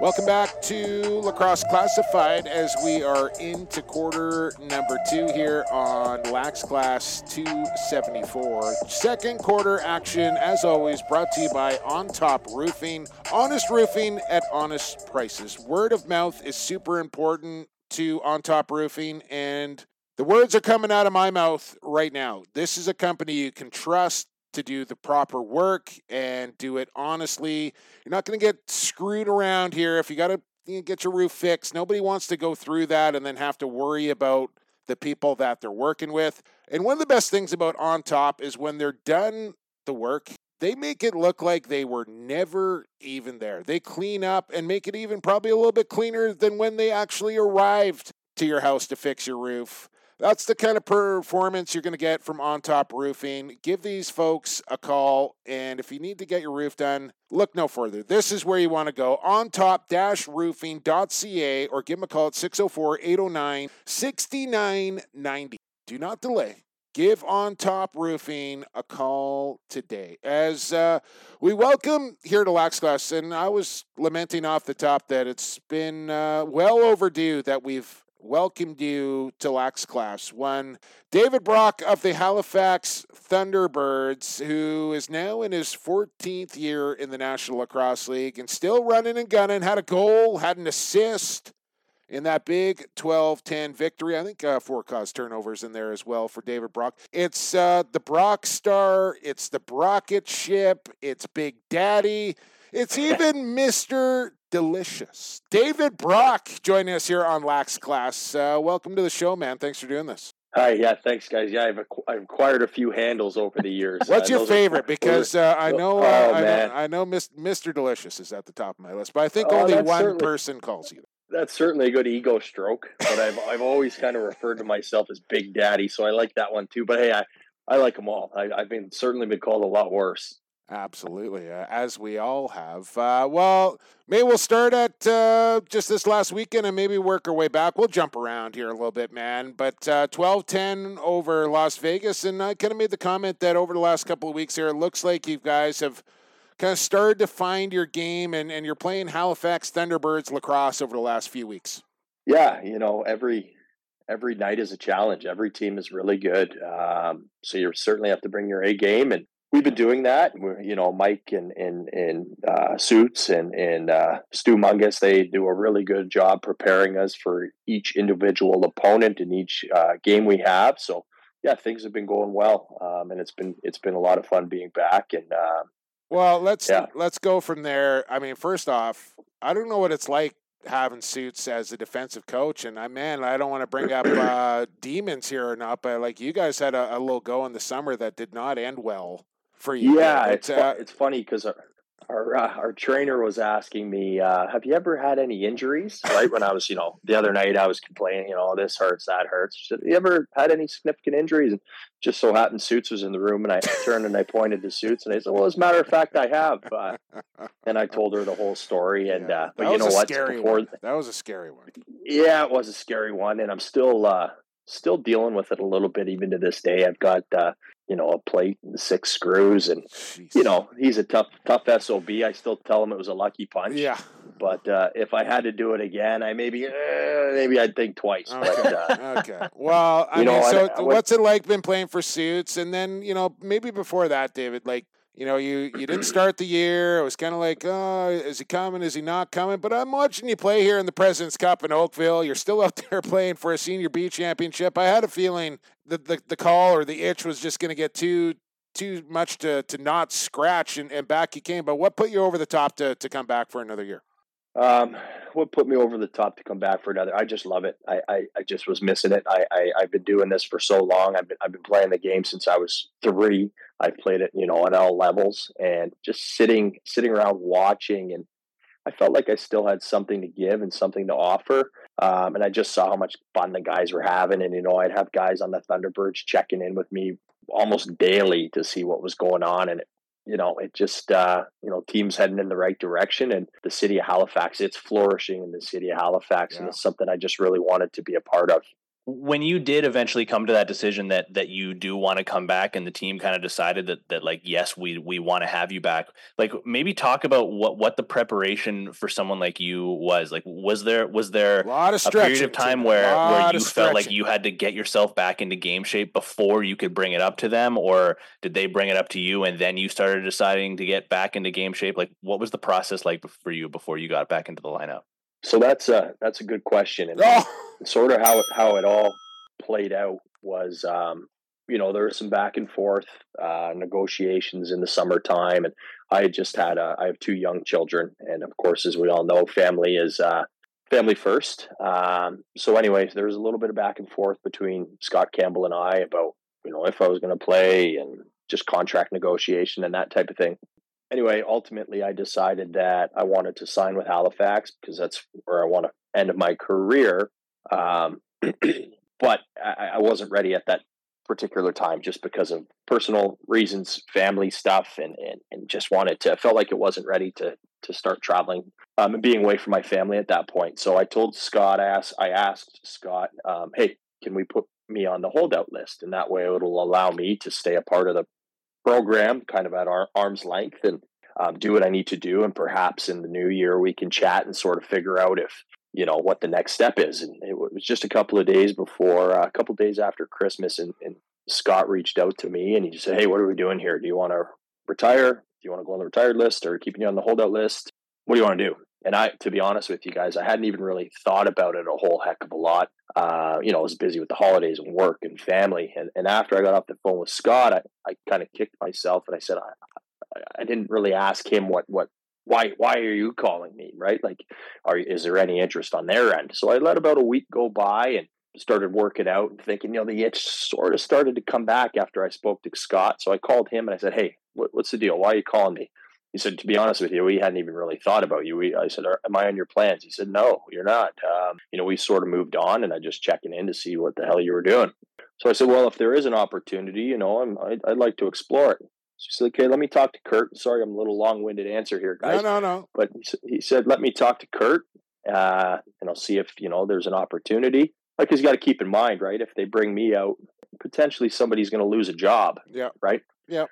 Welcome back to Lacrosse Classified as we are into quarter number two here on Lax Class 274. Second quarter action, as always, brought to you by On Top Roofing. Honest roofing at honest prices. Word of mouth is super important to On Top Roofing, and the words are coming out of my mouth right now. This is a company you can trust to do the proper work and do it honestly. You're not going to get screwed around here. If you got to you know, get your roof fixed, nobody wants to go through that and then have to worry about the people that they're working with. And one of the best things about On Top is when they're done the work, they make it look like they were never even there. They clean up and make it even probably a little bit cleaner than when they actually arrived to your house to fix your roof. That's the kind of performance you're going to get from On Top Roofing. Give these folks a call, and if you need to get your roof done, look no further. This is where you want to go on top roofing.ca or give them a call at 604 809 6990. Do not delay. Give On Top Roofing a call today. As uh, we welcome here to Lax Class, and I was lamenting off the top that it's been uh, well overdue that we've welcomed you to Lax Class. One, David Brock of the Halifax Thunderbirds, who is now in his 14th year in the National Lacrosse League and still running and gunning, had a goal, had an assist, in that big 12-10 victory. I think uh, four cause turnovers in there as well for David Brock. It's uh, the Brock Star. It's the Brocketship. It's Big Daddy. It's even Mister Delicious. David Brock joining us here on Lax Class. Uh, welcome to the show, man. Thanks for doing this. Hi, yeah, thanks, guys. Yeah, I've, acqu- I've acquired a few handles over the years. What's Uh, your those are- favorite? Because uh, I know, uh, Oh, I know. I know, Mr. Delicious is at the top of my list, but I think Oh, only one certainly- person calls you. That's certainly a good ego stroke, but I've I've always kind of referred to myself as Big Daddy, so I like that one too. But hey, I, I like them all. I, I've been certainly been called a lot worse. Absolutely, uh, as we all have. Uh, well, maybe we'll start at uh, just this last weekend and maybe work our way back. We'll jump around here a little bit, man. But uh, 12-10 over Las Vegas, and I kind of made the comment that over the last couple of weeks here, it looks like you guys have kind of started to find your game, and, and you're playing Halifax Thunderbirds lacrosse over the last few weeks. Yeah, you know every every night is a challenge. Every team is really good, um, so you certainly have to bring your A game, and we've been doing that. We're, you know, Mike and and and uh, Suits and and uh, Stu Mungus, they do a really good job preparing us for each individual opponent in each uh, game we have. So yeah, things have been going well, um, and it's been it's been a lot of fun being back. And uh, Well, let's Yeah. let's go from there. I mean, first off, I don't know what it's like having suits as a defensive coach, and I man, I don't want to bring up uh, demons here or not, but like you guys had a, a little go in the summer that did not end well for you. Yeah, But, it's uh, it's funny because our our, uh, our trainer was asking me, uh, "Have you ever had any injuries?" Right when I was, you know, the other night I was complaining, you know, this hurts, that hurts. She said, "You ever had any significant injuries?" And just so happened, Suits was in the room, and I turned and I pointed to Suits, and I said, "Well, as a matter of fact, I have." Uh, and I told her the whole story, and yeah, uh, but you know what? Before one. That was a scary one. yeah, it was a scary one, and I'm still uh, still dealing with it a little bit even to this day. I've got uh, you know a plate and six screws, and Jeez. you know he's a tough tough sob. I still tell him it was a lucky punch. Yeah. But uh, if I had to do it again, I maybe uh, maybe I'd think twice. But Okay. uh, okay. Well, I You know, mean, I- so I would- what's it like been playing for suits, and then you know maybe before that, David, like. You know, you, you didn't start the year. It was kind of like, oh, is he coming? Is he not coming? But I'm watching you play here in the President's Cup in Oakville. You're still out there playing for a senior B championship. I had a feeling that the, the call or the itch was just going to get too too much to, to not scratch, and, and back you came. But what put you over the top to, to come back for another year? Um, what put me over the top to come back for another? I just love it. I, I, I just was missing it. I, I, I've been doing this for so long. I've been, I've been playing the game since I was three. I've played it, you know, on all levels and just sitting, sitting around watching. And I felt like I still had something to give and something to offer. Um, and I just saw how much fun the guys were having. And, you know, I'd have guys on the Thunderbirds checking in with me almost daily to see what was going on. And it, you know, it just, uh, you know, teams heading in the right direction. And the city of Halifax, it's flourishing in the city of Halifax. And it's something I just really wanted to be a part of. When you did eventually come to that decision that that you do want to come back and the team kind of decided that that like yes we we want to have you back like maybe talk about what what the preparation for someone like you was like was there was there A lot of a period of time where where you felt like you had to get yourself back into game shape before you could bring it up to them or did they bring it up to you and then you started deciding to get back into game shape? Like what was the process like for you before you got back into the lineup So that's a, that's a good question. And Oh, sort of how it, how it all played out was, um, you know, there was some back and forth uh, negotiations in the summertime, and I just had a, I have two young children, and of course, as we all know, family is uh, family first. Um, so, anyways, there was a little bit of back and forth between Scott Campbell and I about, you know, if I was going to play and just contract negotiation and that type of thing. Anyway, ultimately, I decided that I wanted to sign with Halifax because that's where I want to end my career. Um, but I, I wasn't ready at that particular time just because of personal reasons, family stuff, and, and, and just wanted to, I felt like it wasn't ready to, to start traveling um, and being away from my family at that point. So I told Scott, I asked, I asked Scott, um, hey, can we put me on the holdout list? And that way it'll allow me to stay a part of the program kind of at our arm's length and um, do what I need to do. And perhaps in the new year, we can chat and sort of figure out if, you know, what the next step is. And it was just a couple of days before, uh, a couple of days after Christmas, and, and Scott reached out to me and he said, Hey, what are we doing here? Do you want to retire? Do you want to go on the retired list or keeping you on the holdout list? What do you want to do? And I, to be honest with you guys, I hadn't even really thought about it a whole heck of a lot. Uh, you know, I was busy with the holidays and work and family. And, and after I got off the phone with Scott, I, I kind of kicked myself and I said, I, I didn't really ask him what, what, why, why are you calling me? Right. Like, are, is there any interest on their end? So I let about a week go by and started working out and thinking, you know, the itch sort of started to come back after I spoke to Scott. So I called him and I said, Hey, what, what's the deal? Why are you calling me? He said, to be honest with you, we hadn't even really thought about you. We, I said, am I on your plans? He said, no, you're not. Um, you know, we sort of moved on and I just checking in to see what the hell you were doing. So I said, well, if there is an opportunity, you know, I'm, I'd, I'd like to explore it. She said, okay, let me talk to Curt. Sorry, I'm a little long winded answer here, guys. No, no, no. But he, he said, let me talk to Curt uh, and I'll see if, you know, there's an opportunity. Like, he's got to keep in mind, right? If they bring me out, potentially somebody's going to lose a job. Yeah. Right. Yeah.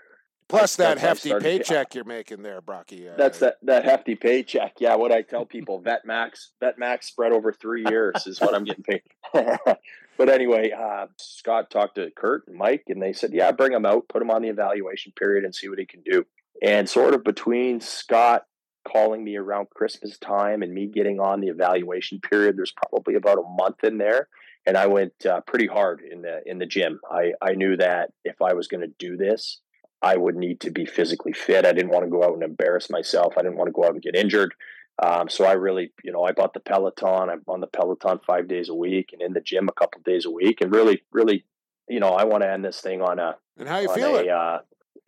Plus that hefty paycheck you're making there, Brocky. Uh, That's that that hefty paycheck. Yeah, what I tell people, vet max, vet max spread over three years is what I'm getting paid. but anyway, uh, Scott talked to Curt and Mike, and they said, "Yeah, bring him out, put him on the evaluation period, and see what he can do." And sort of between Scott calling me around Christmas time and me getting on the evaluation period, there's probably about a month in there, and I went uh, pretty hard in the in the gym. I I knew that if I was going to do this, I would need to be physically fit. I didn't want to go out and embarrass myself. I didn't want to go out and get injured. Um, so I really, you know, I bought the Peloton. I'm on the Peloton five days a week and in the gym a couple days a week. And really, really, you know, I want to end this thing on a. And how you feel it? Uh,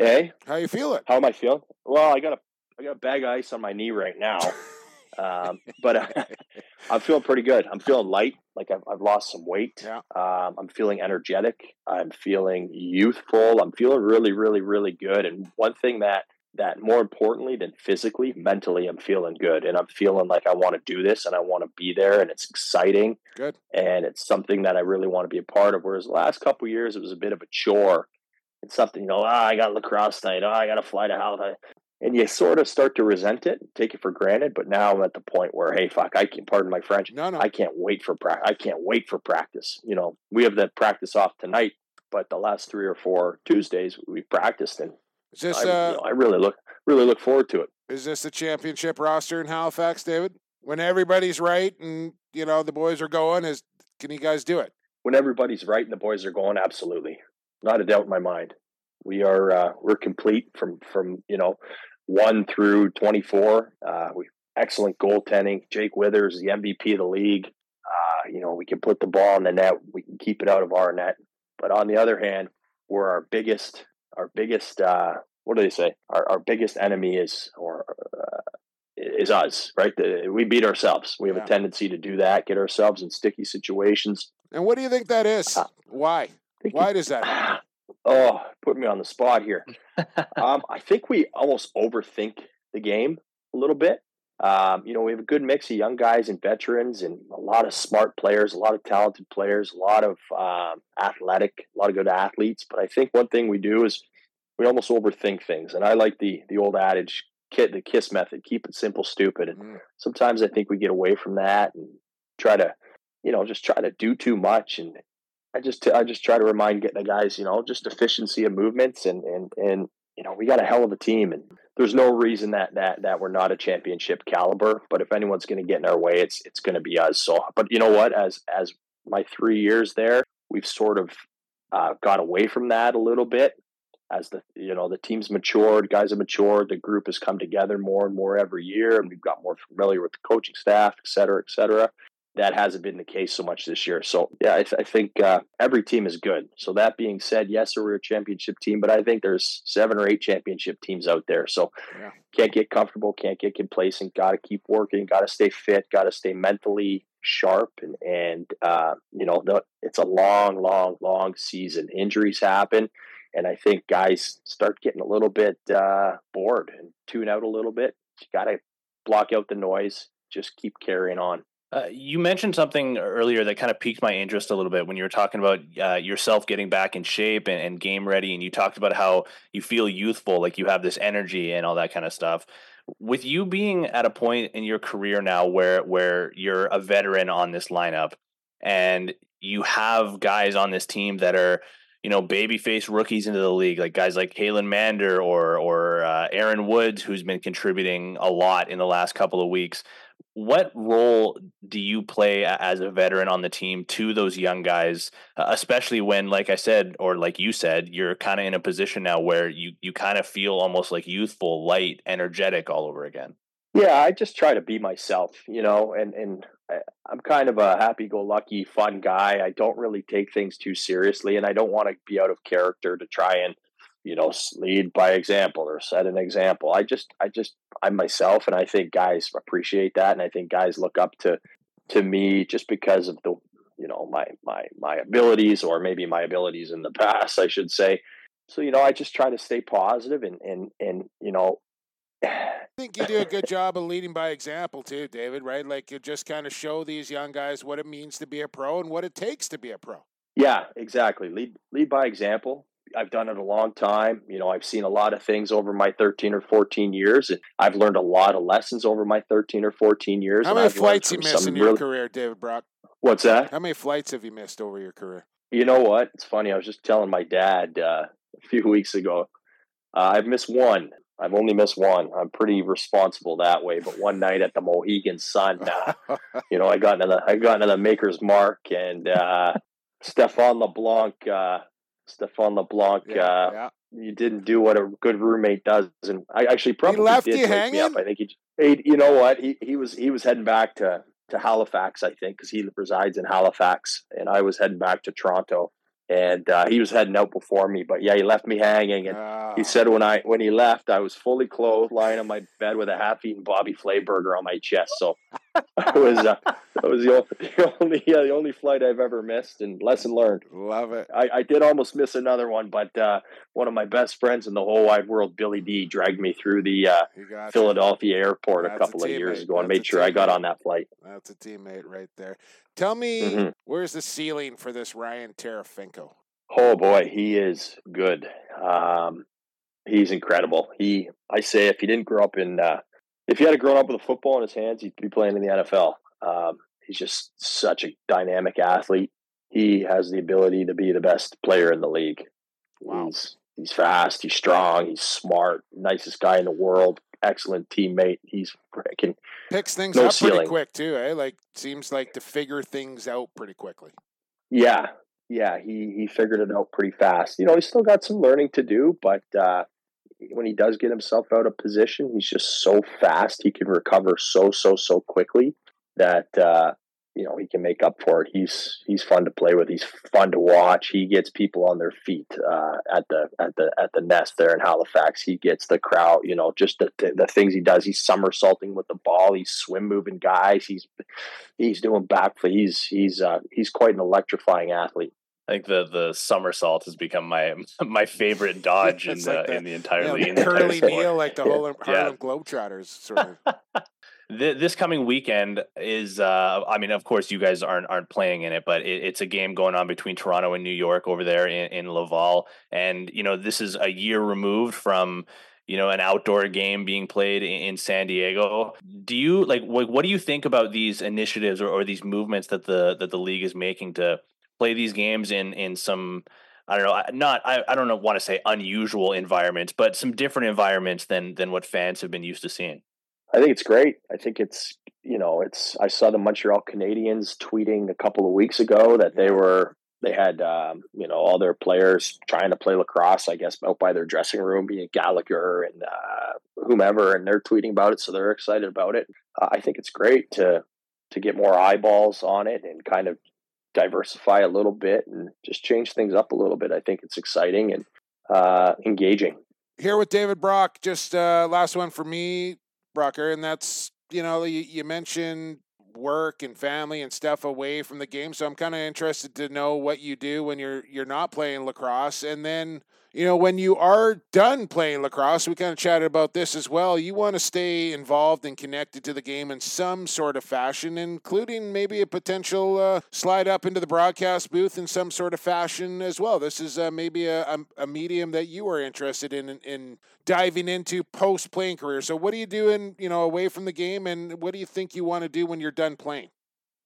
eh? How you feel it? How am I feeling? Well, I got a, I got a bag of ice on my knee right now. um, but uh, I'm feeling pretty good. I'm feeling light. Like I've, I've lost some weight. Yeah. Um, I'm feeling energetic. I'm feeling youthful. I'm feeling really, really, really good. And one thing that that more importantly than physically, mentally, I'm feeling good, and I'm feeling like I want to do this and I want to be there, and it's exciting. Good. And it's something that I really want to be a part of. Whereas the last couple of years, it was a bit of a chore. It's something you know. Ah, I got lacrosse night. Oh, I got to fly to Halifax and you sort of start to resent it, take it for granted. But now I'm at the point where, hey, fuck, I can't. pardon my French. No, no. I can't wait for practice. I can't wait for practice. You know, we have the practice off tonight, but the last three or four Tuesdays we practiced, and Is this I, you uh, know, I really look really look forward to it. is this the championship roster in Halifax, David? When everybody's right and you know the boys are going, is can you guys do it? When everybody's right and the boys are going, absolutely, not a doubt in my mind. We are uh, we're complete from from you know one through twenty four. Uh, we excellent goaltending. Jake Withers, the MVP of the league. Uh, you know, we can put the ball in the net. We can keep it out of our net. But on the other hand, we're our biggest, our biggest, uh, what do they say? Our, our biggest enemy is, or uh, is us, right? The, we beat ourselves. We have Yeah. a tendency to do that, get ourselves in sticky situations. And what do you think that is? Uh, Why? Why does that happen? Oh, put me on the spot here. um, I think we almost overthink the game a little bit. Um, you know, we have a good mix of young guys and veterans, and a lot of smart players, a lot of talented players, a lot of um, athletic, a lot of good athletes. But I think one thing we do is we almost overthink things, and I like the the old adage, "Kit the kiss method: keep it simple, stupid." And Mm. sometimes I think we get away from that and try to, you know, just try to do too much. And I just I just try to remind get the guys, you know, just efficiency of movements and and and you know we got a hell of a team and there's no reason that that that we're not a championship caliber. But if anyone's going to get in our way, it's it's going to be us. So, but you know what? As as my three years there, we've sort of uh, got away from that a little bit. As the you know the team's matured, guys have matured, the group has come together more and more every year, and we've got more familiar with the coaching staff, et cetera, et cetera. That hasn't been the case so much this year. So yeah, I, th- I think uh, every team is good. So that being said, yes, we're a championship team, but I think there's seven or eight championship teams out there. So Yeah. can't get comfortable, can't get complacent. Got to keep working. Got to stay fit. Got to stay mentally sharp. And and uh, you know, the, it's a long, long, long season. Injuries happen, and I think guys start getting a little bit uh, bored and tune out a little bit. You got to block out the noise. Just keep carrying on. Uh, you mentioned something earlier that kind of piqued my interest a little bit when you were talking about uh, yourself getting back in shape and, and game ready, and you talked about how you feel youthful, like you have this energy and all that kind of stuff. With you being at a point in your career now where where you're a veteran on this lineup, and you have guys on this team that are you know babyface rookies into the league, like guys like Kalen Mander or or uh, Aaron Woods, who's been contributing a lot in the last couple of weeks. What role do you play as a veteran on the team to those young guys, uh, especially when, like I said, or like you said, you're kind of in a position now where you you kind of feel almost like youthful, light, energetic all over again? Yeah, I just try to be myself, you know, and and I'm kind of a happy-go-lucky, fun guy. I don't really take things too seriously, and I don't want to be out of character to try and you know lead by example or set an example i just i just i'm myself and i think guys appreciate that and i think guys look up to to me just because of the you know my my my abilities or maybe my abilities in the past i should say so you know i just try to stay positive and and and you know I think you do a good job of leading by example too, David, right? Like you just kind of show these young guys what it means to be a pro and what it takes to be a pro. Yeah, exactly. Lead lead by example. I've done it a long time. You know, I've seen a lot of things over my 13 or 14 years, and I've learned a lot of lessons over my 13 or 14 years. How many flights you missed in your real... career, David Brock? What's that? How many flights have you missed over your career? You know what? It's funny. I was just telling my dad uh, a few weeks ago. Uh, I've missed one. I've only missed one. I'm pretty responsible that way. But one night at the Mohegan Sun, uh, you know, I got into the I got into the Maker's Mark, and uh, Stefan LeBlanc uh, Stefan LeBlanc, yeah, uh, yeah. you didn't do what a good roommate does, and I actually probably he left did you hanging. I think he, he, you know what, he he was he was heading back to to Halifax, I think, because he resides in Halifax, and I was heading back to Toronto, and uh, he was heading out before me. But yeah, he left me hanging, and oh. he said when I when he left, I was fully clothed, lying on my bed with a half-eaten Bobby Flay burger on my chest. So I was uh, that was the only, the only yeah the only flight I've ever missed, and lesson learned. Love it. I, I did almost miss another one, but uh, one of my best friends in the whole wide world, Billy D, dragged me through the uh, Philadelphia airport That's a couple a of years ago and That's made sure I got on that flight. That's a teammate right there. Tell me, mm-hmm. where's the ceiling for this Ryan Terefenko? Oh boy, he is good. Um, he's incredible. He, I say, if he didn't grow up in, uh, if he had grown up with a football in his hands, he'd be playing in the NFL. Um, he's just such a dynamic athlete. He has the ability to be the best player in the league. Wow. He's he's fast, he's strong, he's smart, nicest guy in the world, excellent teammate. He's freaking picks things no up ceiling. pretty quick too, eh? Like seems like to figure things out pretty quickly. Yeah, yeah, he he figured it out pretty fast. You know, he's still got some learning to do, but uh, when he does get himself out of position, he's just so fast. He can recover so so so quickly that uh, you know he can make up for it. He's he's fun to play with. He's fun to watch. He gets people on their feet uh, at the at the at the nest there in Halifax. He gets the crowd. You know, just the, the, things he does. He's somersaulting with the ball. He's swim moving guys. He's he's doing backflip. He's he's uh, he's quite an electrifying athlete. I think the the somersault has become my my favorite dodge in the, like the, in the entire yeah, league. Curly like the Harlem, Harlem yeah. Globetrotters, sort of. this coming weekend is uh, i mean of course you guys aren't aren't playing in it but it, it's a game going on between toronto and new york over there in, in laval and you know this is a year removed from you know an outdoor game being played in, in san diego do you like what, what do you think about these initiatives or, or these movements that the that the league is making to play these games in in some I don't know, not I, I don't know want to say unusual environments, but some different environments than than what fans have been used to seeing. I think it's great. I think it's you know it's I saw the Montreal Canadiens tweeting a couple of weeks ago that they were they had um, you know all their players trying to play lacrosse. I guess out by their dressing room, being Gallagher and uh, whomever, and they're tweeting about it, so they're excited about it. Uh, I think it's great to to get more eyeballs on it and kind of diversify a little bit and just change things up a little bit. I think it's exciting and uh, engaging. Here with David Brock, just uh, last one for me. Brocker, and that's you know you, you mentioned work and family and stuff away from the game. So I'm kind of interested to know what you do when you're you're not playing lacrosse, and then you know, when you are done playing lacrosse, we kind of chatted about this as well. You want to stay involved and connected to the game in some sort of fashion, including maybe a potential uh, slide up into the broadcast booth in some sort of fashion as well. This is uh, maybe a, a, a, medium that you are interested in, in, in diving into post playing career. So, what are you doing, you know, away from the game, and what do you think you want to do when you're done playing?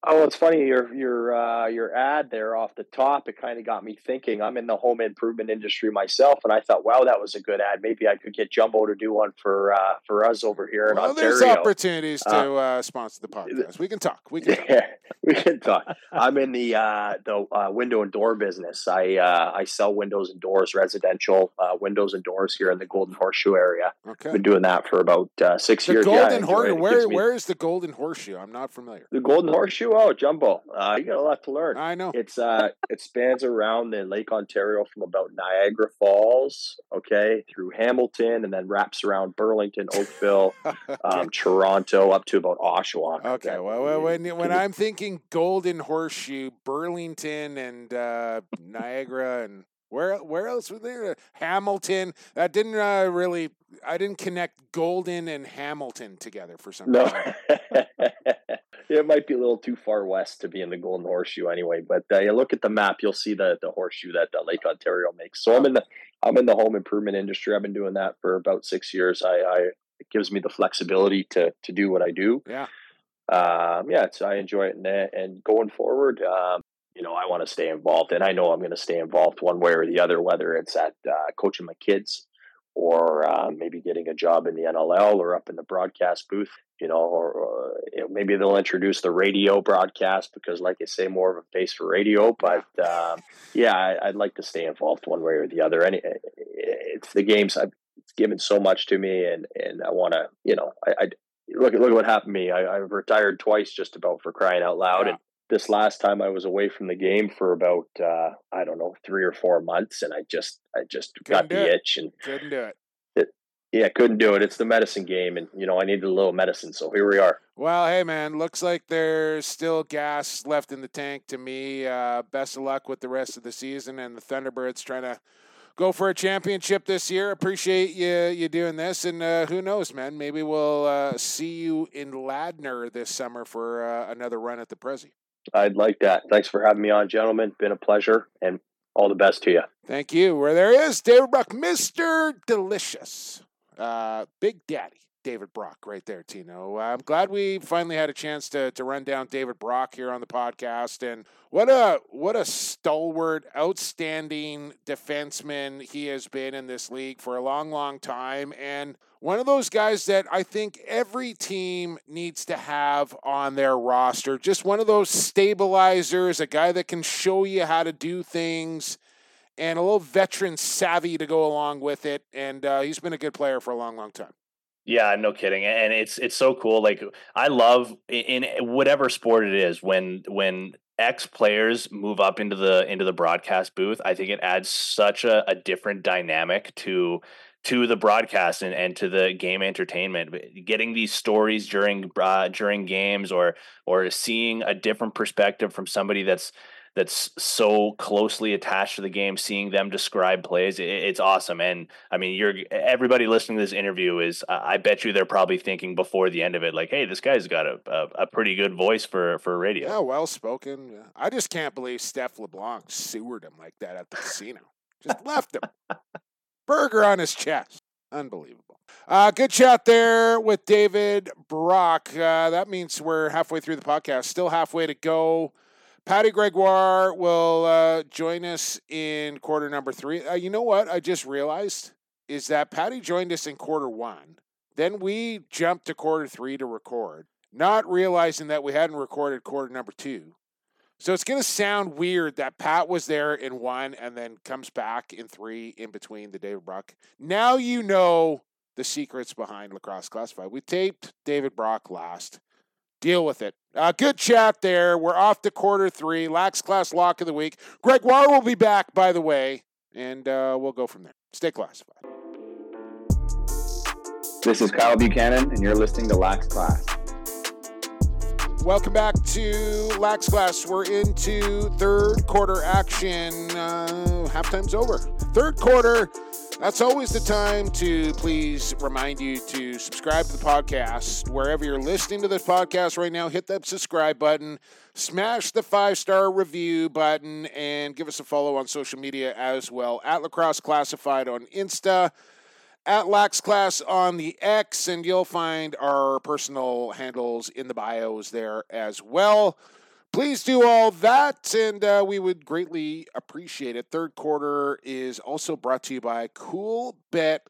Oh, it's funny your your uh, your ad there off the top. It kind of got me thinking. I'm in the home improvement industry myself, and I thought, wow, that was a good ad. Maybe I could get Jumbo to do one for uh, for us over here in well, Ontario. there's opportunities Uh, to uh, sponsor the podcast. We can talk. We can. Talk. Yeah, we can talk. I'm in the uh, the uh, window and door business. I uh, I sell windows and doors, residential uh, windows and doors here in the Golden Horseshoe area. Okay. Been doing that for about uh, six The years. Golden enjoy Horseshoe. Where me- where is the Golden Horseshoe? I'm not familiar. the Golden Horseshoe? Oh, Jumbo. Uh, you got a lot to learn. I know. It's uh, it spans around the Lake Ontario from about Niagara Falls, okay, through Hamilton, and then wraps around Burlington, Oakville, um, Toronto, up to about Oshawa. Okay, well, well when when I'm thinking Golden Horseshoe, Burlington and uh, Niagara and where where else were there? Hamilton. That didn't uh, really. I didn't connect Golden and Hamilton together for some No, reason. it might be a little too far west to be in the Golden Horseshoe anyway. But uh, you look at the map, you'll see the the horseshoe that uh, Lake Ontario makes. So I'm in the I'm in the home improvement industry. I've been doing that for about six years. I, I it gives me the flexibility to to do what I do. Yeah. Um, yeah, it's I enjoy it, and and going forward, um, you know, I want to stay involved, and I know I'm going to stay involved one way or the other, whether it's at uh, coaching my kids or uh, maybe getting a job in the NLL or up in the broadcast booth, you know, or, or you know, maybe they'll introduce the radio broadcast because, like I say, more of a face for radio. But um, yeah, I, I'd like to stay involved one way or the other. Any, it's the games. I've, it's given so much to me, and and I want to, you know, I, I look at look at what happened to me. I, I've retired twice, just about for crying out loud, and this last time I was away from the game for about uh, I don't know three or four months, and I just I just got Couldn't do the it. itch, and Couldn't do it. Yeah couldn't do it. It's the medicine game, and you know I needed a little medicine, so here we are. Well, hey man, looks like there's still gas left in the tank to me. Uh, best of luck with the rest of the season and the Thunderbirds trying to go for a championship this year. Appreciate you you doing this, and uh, who knows, man? Maybe we'll uh, see you in Ladner this summer for uh, another run at the Prezi. I'd like that. Thanks for having me on, gentlemen. Been a pleasure, and all the best to you. Thank you. Where there is David Brock, Mister Delicious, uh, Big Daddy. David Brock, right there, Tino. I'm glad we finally had a chance to to run down David Brock here on the podcast, and what a what a stalwart, outstanding defenseman he has been in this league for a long, long time, and one of those guys that I think every team needs to have on their roster. Just one of those stabilizers, a guy that can show you how to do things and a little veteran savvy to go along with it. And uh, he's been a good player for a long, long time. Yeah, no kidding. And it's it's so cool. Like I love in whatever sport it is when when ex players move up into the into the broadcast booth. I think it adds such a, a different dynamic to to the broadcast and, and to the game entertainment. Getting these stories during uh, during games or or seeing a different perspective from somebody that's that's so closely attached to the game, seeing them describe plays, it, it's awesome. And I mean, you're everybody listening to this interview is, I bet you they're probably thinking before the end of it, like, hey, this guy's got a, a, a pretty good voice for for radio. Yeah, well spoken. I just can't believe Steph LeBlanc sewered him like that at the casino. Just left him. Burger on his chest. Unbelievable. Uh, good chat there with David Brock. Uh, that means we're halfway through the podcast. Still halfway to go. Patty Gregoire will uh, join us in quarter number three. Uh, you know what? I just realized is that Patty joined us in quarter one. Then we jumped to quarter three to record, not realizing that we hadn't recorded quarter number two. So it's going to sound weird that Pat was there in one and then comes back in three in between the David Brock. Now you know the secrets behind Lacrosse Classified. We taped David Brock last. Deal with it. Uh, good chat there. We're off to quarter three. Lax Class Lock of the Week. Greg Gregoire will be back, by the way, and uh, we'll go from there. Stay classified. This is Kyle Buchanan, and you're listening to Lax Class. Welcome back to Lax Class. We're into third quarter action. Uh, halftime's over. Third quarter. That's always the time to please remind you to subscribe to the podcast. Wherever you're listening to this podcast right now, hit that subscribe button, smash the five star review button, and give us a follow on social media as well at Lacrosse Classified on Insta at Lax Class on the X, and you'll find our personal handles in the bios there as well. Please do all that, and uh, we would greatly appreciate it. Third quarter is also brought to you by CoolBet.com.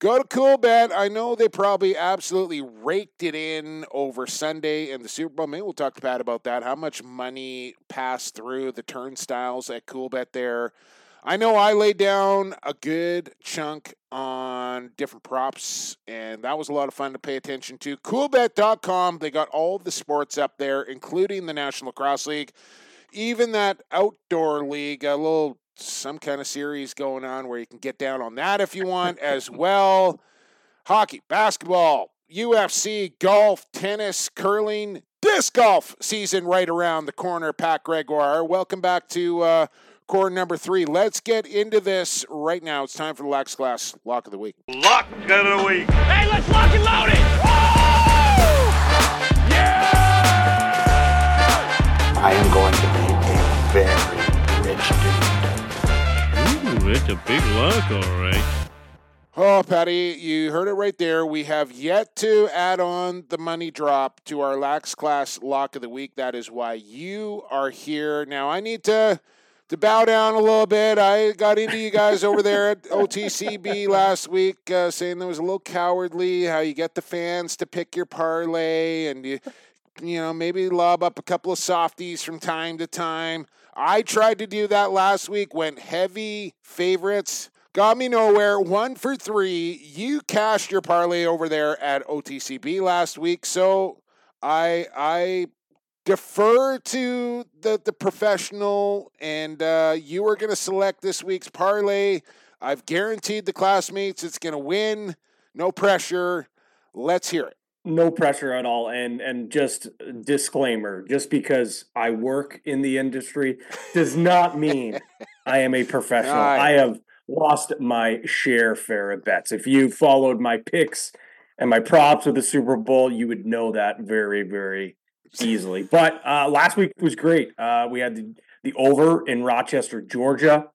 Go to CoolBet. I know they probably absolutely raked it in over Sunday and the Super Bowl. Maybe we'll talk to Pat about that. How much money passed through the turnstiles at CoolBet there? I know I laid down a good chunk on different props, and that was a lot of fun to pay attention to. Coolbet.com, they got all the sports up there, including the National Lacrosse League, even that outdoor league, a little some kind of series going on where you can get down on that if you want as well. Hockey, basketball, UFC, golf, tennis, curling, disc golf season right around the corner. Pat Gregoire, welcome back to uh, core number three. Let's get into this right now. It's time for the Lax Class Lock of the Week. Lock of the week. Hey, let's lock and load it! I am going to be a very rich dude. Ooh, it's a big lock, all right. Oh, Patty, you heard it right there. We have yet to add on the money drop to our Lax Class Lock of the Week. That is why you are here. Now, I need to to bow down a little bit. I got into you guys over there at OTCB last week, uh, saying that was a little cowardly. How you get the fans to pick your parlay, and you, you know, maybe lob up a couple of softies from time to time. I tried to do that last week. Went heavy favorites. Got me nowhere. One for three. You cashed your parlay over there at OTCB last week, so I I defer to the the professional, and uh, you are going to select this week's parlay. I've guaranteed the classmates it's going to win. No pressure. Let's hear it. No pressure at all, and and just disclaimer: just because I work in the industry does not mean I am a professional. I have lost my share fair of bets. If you followed my picks and my props with the Super Bowl, you would know that very, very easily. But uh, last week was great. Uh, we had the, the over in Rochester, Georgia.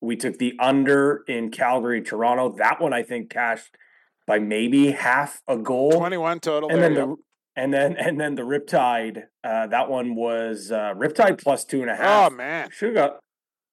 We took the under in Calgary, Toronto. That one I think cashed by maybe half a goal. Twenty-one total. and then the and then and then the Riptide. Uh, that one was uh, Riptide plus two and a half. Oh man, should have got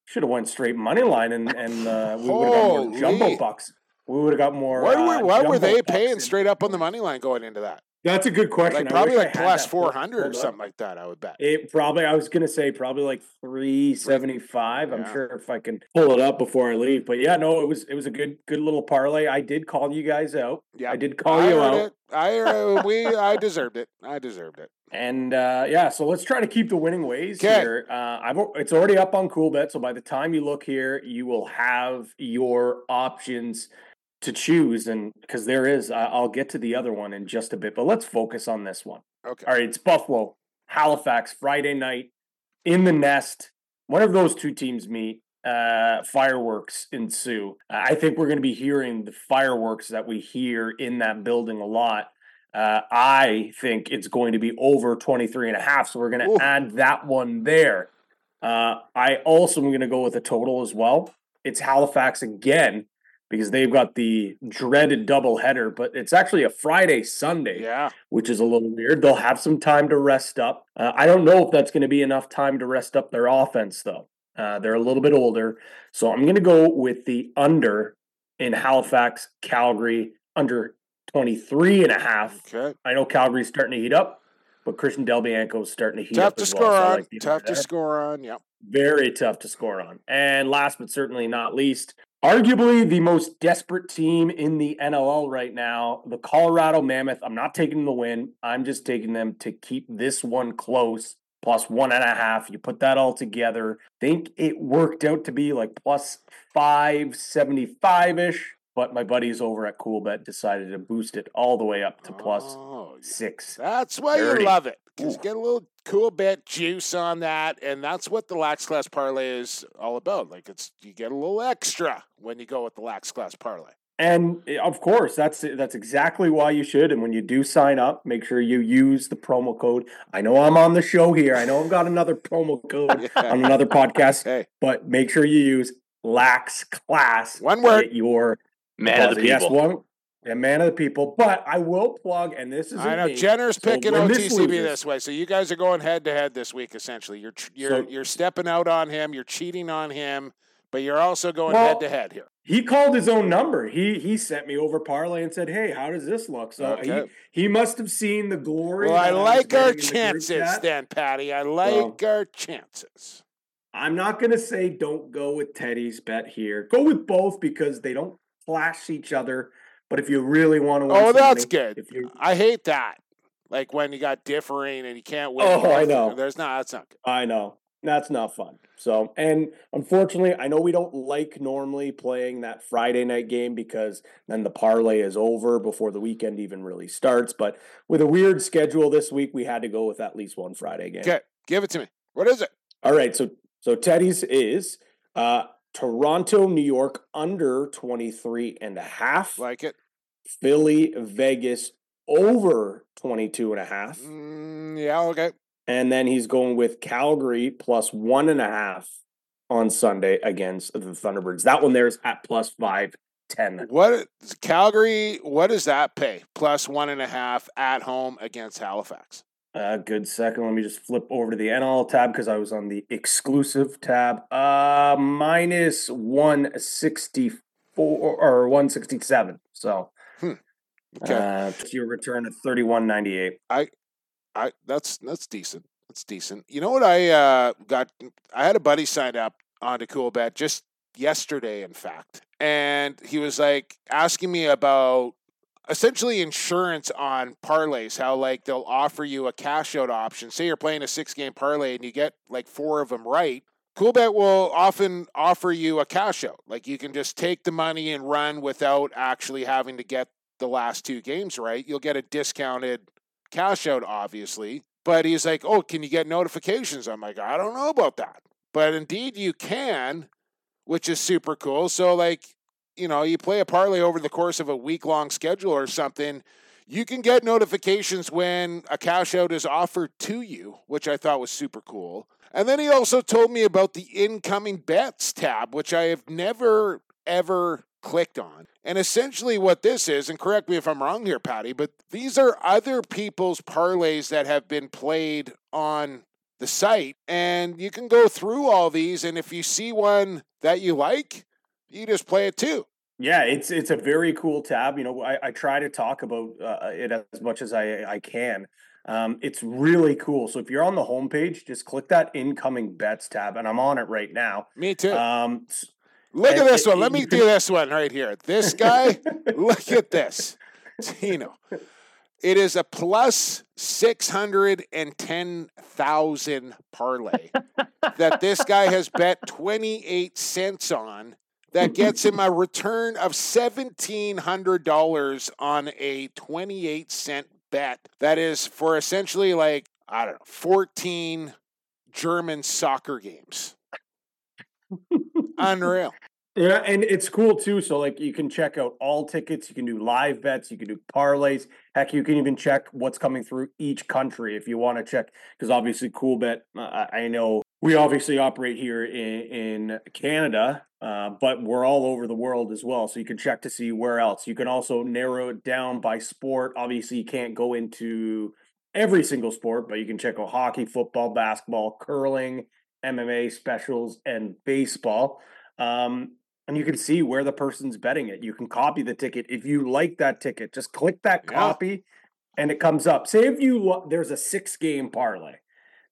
should have went straight money line and and uh, we would have got more jumbo bucks. We would have got more. Why uh, were, why were they paying in- straight up on the money line going into that? That's a good question. Like probably like plus four hundred or something like that. I would bet. It probably I was gonna say probably like three seventy five. I'm sure if I can pull it up before I leave. But yeah, no, it was it was a good good little parlay. I did call you guys out. Yeah, I did call I you out. it. I heard, we I deserved it. I deserved it. And uh, yeah, so let's try to keep the winning ways here. Uh, I've it's already up on CoolBet, so by the time you look here, you will have your options to choose. And because there is, I'll get to the other one in just a bit, but let's focus on this one. Okay. All right, it's Buffalo, Halifax, Friday night in the nest. one of those two teams meet, uh, fireworks ensue. I think we're going to be hearing the fireworks that we hear in that building a lot. Uh, I think it's going to be over 23 and a half. So we're going Ooh. to add that one there. Uh, I also am going to go with a total as well. It's Halifax again because they've got the dreaded double header, but it's actually a Friday Sunday Yeah. which is a little weird. They'll have some time to rest up. Uh, I don't know if that's going to be enough time to rest up their offense, though. Uh, they're a little bit older. So I'm going to go with the under in Halifax, Calgary, under 23 and a half. Okay. I know Calgary's starting to heat up, but Christian Del Bianco's starting to heat Tough up. to score well, so on. like Tough to there score on. Yep. very tough to score on. And last but certainly not least, arguably the most desperate team in the NLL right now, the Colorado Mammoth. I'm not taking the win. I'm just taking them to keep this one close, plus one and a half. You put that all together, think it worked out to be like plus 575 ish. But my buddies over at CoolBet decided to boost it all the way up to plus Oh, six. That's why you love it. Because get a little Coolbet juice on that, and that's what the lax class parlay is all about. Like it's you get a little extra when you go with the lax class parlay. And eh, of course, that's that's exactly why you should. And when you do sign up, make sure you use the promo code. I know I'm on the show here. I know I've got another promo code on another podcast, Hey, but make sure you use Lax Class. One word. your Man of the deposit. Yes, people. one a man of the people. But I will plug, and this is I know me, Jenner's so picking this OTCB loses- this way, so you guys are going head to head this week. Essentially, you're you're So- you're stepping out on him, you're cheating on him, but you're also going head to head here. He called his own number. He he sent me over parlay and said, "Hey, how does this look?" So Okay. he he must have seen the glory. Well, I like our the chances chat. then, Patty. I like our chances. I'm not going to say don't go with Teddy's bet here. Go with both because they don't clash each other. But if you really want to, win Oh, that's good. If you, I hate that. Like when you got differing and you can't win. Oh, I know. There's not. That's not good. I know that's not fun. So, and unfortunately, I know we don't like normally playing that Friday night game because then the parlay is over before the weekend even really starts. But with a weird schedule this week, we had to go with at least one Friday game. Okay, give it to me. What is it? All right, so so Teddy's is uh Toronto, New York under 23 and a half. Like it. Philly, Vegas over 22 and a half. Mm, yeah. Okay. And then he's going with Calgary plus one and a half on Sunday against the Thunderbirds. That one there's at plus five ten. What Calgary? What does that pay? Plus one and a half at home against Halifax. Uh, good second. Let me just flip over to the NL tab because I was on the exclusive tab. Uh, minus one sixty four or one sixty seven. So, Okay. uh, your return at thirty one ninety eight. I, I that's that's decent. That's decent. You know what I uh, got? I had a buddy signed up onto Coolbet just yesterday, in fact, and he was like asking me about essentially insurance on parlays. How like they'll offer you a cash out option. Say you're playing a six game parlay and you get like four of them right. Coolbet will often offer you a cash out. Like you can just take the money and run without actually having to get the last two games right. You'll get a discounted cash out, obviously. But he's like, oh, can you get notifications? I'm like, I don't know about that. But indeed, you can, which is super cool. So, like, you know, you play a parlay over the course of a week long schedule or something, you can get notifications when a cash out is offered to you, which I thought was super cool. And then he also told me about the incoming bets tab, which I have never, ever clicked on. And essentially, what this is, and correct me if I'm wrong here, Patty, but these are other people's parlays that have been played on the site. And you can go through all these. And if you see one that you like, you just play it too. Yeah, it's it's a very cool tab. You know, I, I try to talk about uh, it as much as I I can. Um, it's really cool. So if you're on the homepage, just click that incoming bets tab, and I'm on it right now. Me too. Um, Look at this it- one. Let me do this one right here. This guy, look at this. Tino. It is a plus 610,000 parlay that this guy has bet 28 cents on that gets him a return of $1,700 on a 28 cent bet. That is for essentially like, I don't know, 14 German soccer games. Unreal. Yeah, and it's cool too. So like you can check out all tickets, you can do live bets, you can do parlays. Heck, you can even check what's coming through each country if you want to check. Because obviously, CoolBet, uh, I I know we obviously operate here in, in Canada, uh, but we're all over the world as well. So you can check to see where else. You can also narrow it down by sport. Obviously, you can't go into every single sport, but you can check out hockey, football, basketball, curling, MMA specials, and baseball. Um, and you can see where the person's betting it. You can copy the ticket. If you like that ticket, just click that Yeah. copy and it comes up. Say if you lo- there's a six game parlay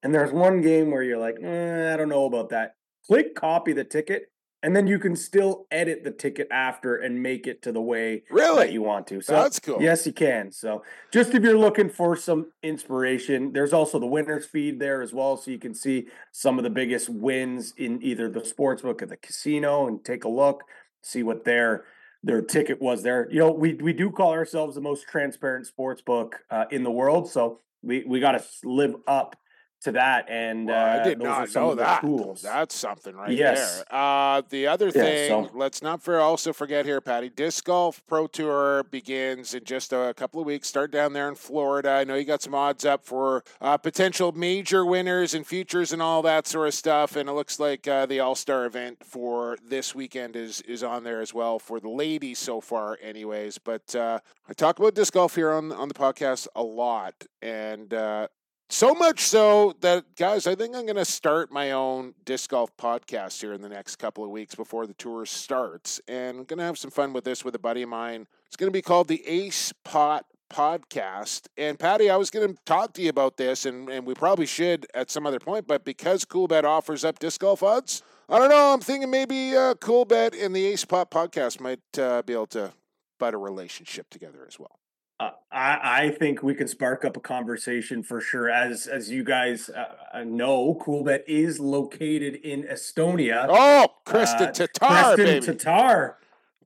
and there's one game where you're like, "Eh, I don't know about that. Click copy the ticket and then you can still edit the ticket after and make it to the way Really? that you want to. So That's cool. Yes, you can. So just if you're looking for some inspiration, there's also the winners feed there as well, so you can see some of the biggest wins in either the sports book or the casino and take a look, see what their their ticket was there. You know, we we do call ourselves the most transparent sports book uh, in the world, so we we got to live up to that, and Well, I uh, did those not know that. tools. That's something right Yes. there. Uh, the other Yeah, thing, so- let's not for also forget here, Patty. Disc Golf Pro Tour begins in just a couple of weeks. Start down there in Florida. I know you got some odds up for uh, potential major winners and futures and all that sort of stuff. And it looks like uh, the All Star event for this weekend is is on there as well for the ladies so far, anyways. But uh, I talk about disc golf here on on the podcast a lot, and uh, so much so that, guys, I think I'm going to start my own disc golf podcast here in the next couple of weeks before the tour starts. And I'm going to have some fun with this with a buddy of mine. It's going to be called the Ace Pot Podcast. And Patty, I was going to talk to you about this, and, and we probably should at some other point, but because Coolbet offers up disc golf odds, I don't know. I'm thinking maybe uh, Coolbet and the Ace Pot Podcast might uh, be able to butt a relationship together as well. Uh, I, I think we can spark up a conversation for sure. As as you guys uh, uh, know, Coolbet is located in Estonia. Oh, Kristin Uh, Tattar, Kristin baby. Tattar,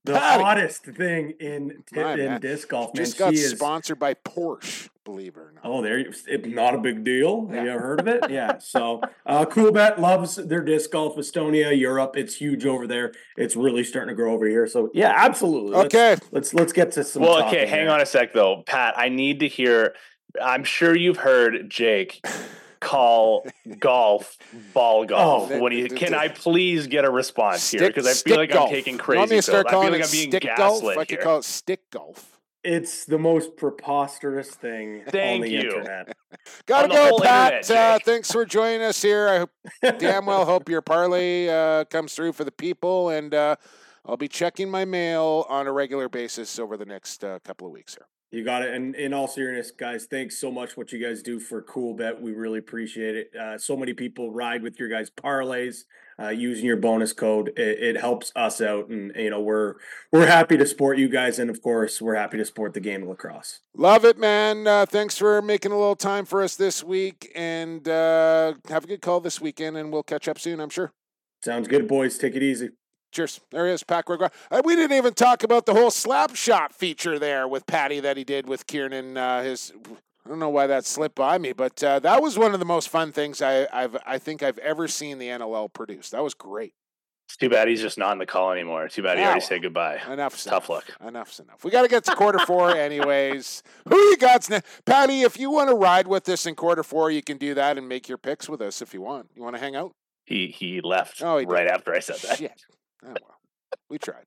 the Patty. hottest thing in My in man. disc golf. Man, Just got she is. sponsored by Porsche, believe it or not. Oh, there, you- it's not a big deal. Have you ever heard of it? Yeah. So, uh, Coolbet loves their disc golf. Estonia, Europe, it's huge over there. It's really starting to grow over here. So, yeah, absolutely. Let's- Okay. let's let's get to some. well, okay, hang there. on a sec though, Pat. I need to hear. I'm sure you've heard Jake call golf ball golf. Oh, when he th- can, th- I please get a response here because I feel like golf. I'm taking You crazy. want me to start pills. I calling feel like it I'm being stick golf? gaslit I could call it stick golf. It's the most preposterous thing on the you. internet. Gotta go, Pat. internet, uh, thanks for joining us here. I hope, damn well hope your parlay uh, comes through for the people, and uh, I'll be checking my mail on a regular basis over the next uh, couple of weeks here. You got it. And in all seriousness, guys, thanks so much what you guys do for Coolbet. We really appreciate it. Uh, so many people ride with your guys' parlays uh, using your bonus code. It, it helps us out, and you know we're we're happy to support you guys, and of course we're happy to support the game of lacrosse. Love it, man. Uh, thanks for making a little time for us this week, and uh, have a good call this weekend, and we'll catch up soon, I'm sure. Sounds good, boys. Take it easy. Cheers. There he is, Pat we didn't even talk about the whole slap shot feature there with Patty that he did with Kieran. Uh, his, I don't know why that slipped by me, but uh, that was one of the most fun things I, I've, I think I've ever seen the NLL produce. That was great. It's too bad he's just not in the call anymore. Too bad he already said goodbye. Enough's Tough enough. luck. Enough's enough. We got to get to quarter four, anyways. Who you got? Now? Patty, if you want to ride with us in quarter four, you can do that and make your picks with us if you want. You want to hang out? He he left Oh, he did. right after I said that. Shit. Oh, well. We tried.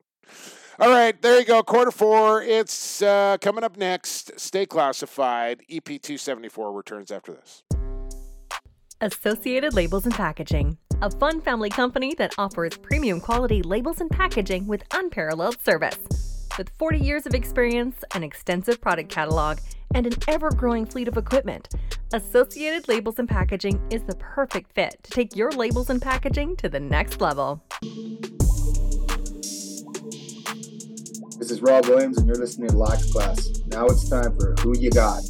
All right, there you go. Quarter four. It's uh, coming up next. Stay classified. EP 274 returns after this. Associated Labels and Packaging, a fun family company that offers premium quality labels and packaging with unparalleled service. With 40 years of experience, an extensive product catalog, and an ever growing fleet of equipment, Associated Labels and Packaging is the perfect fit to take your labels and packaging to the next level. This is Rob Williams, and you're listening to Lax Class. Now it's time for Who You Got.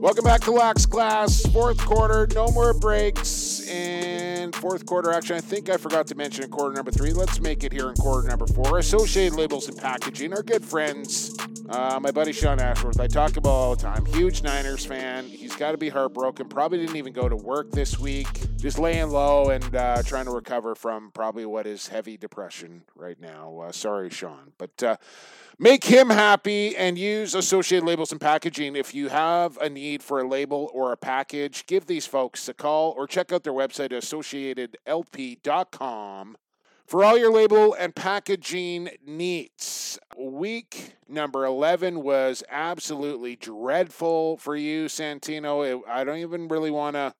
Welcome back to Lax Class. Fourth quarter, no more breaks. And fourth quarter, action, I think I forgot to mention in quarter number three. Let's make it here in quarter number four. Associated Labels and Packaging, our good friends, uh, my buddy Sean Ashworth. I talk about all the time. Huge Niners fan. He's got to be heartbroken. Probably didn't even go to work this week. Just laying low and uh, trying to recover from probably what is heavy depression right now. Uh, sorry, Sean. But uh, Make him happy and use Associated Labels and Packaging. If you have a need for a label or a package, give these folks a call or check out their website, associatedlp.com, for all your label and packaging needs. Week number 11 was absolutely dreadful for you, Santino. I don't even really want to,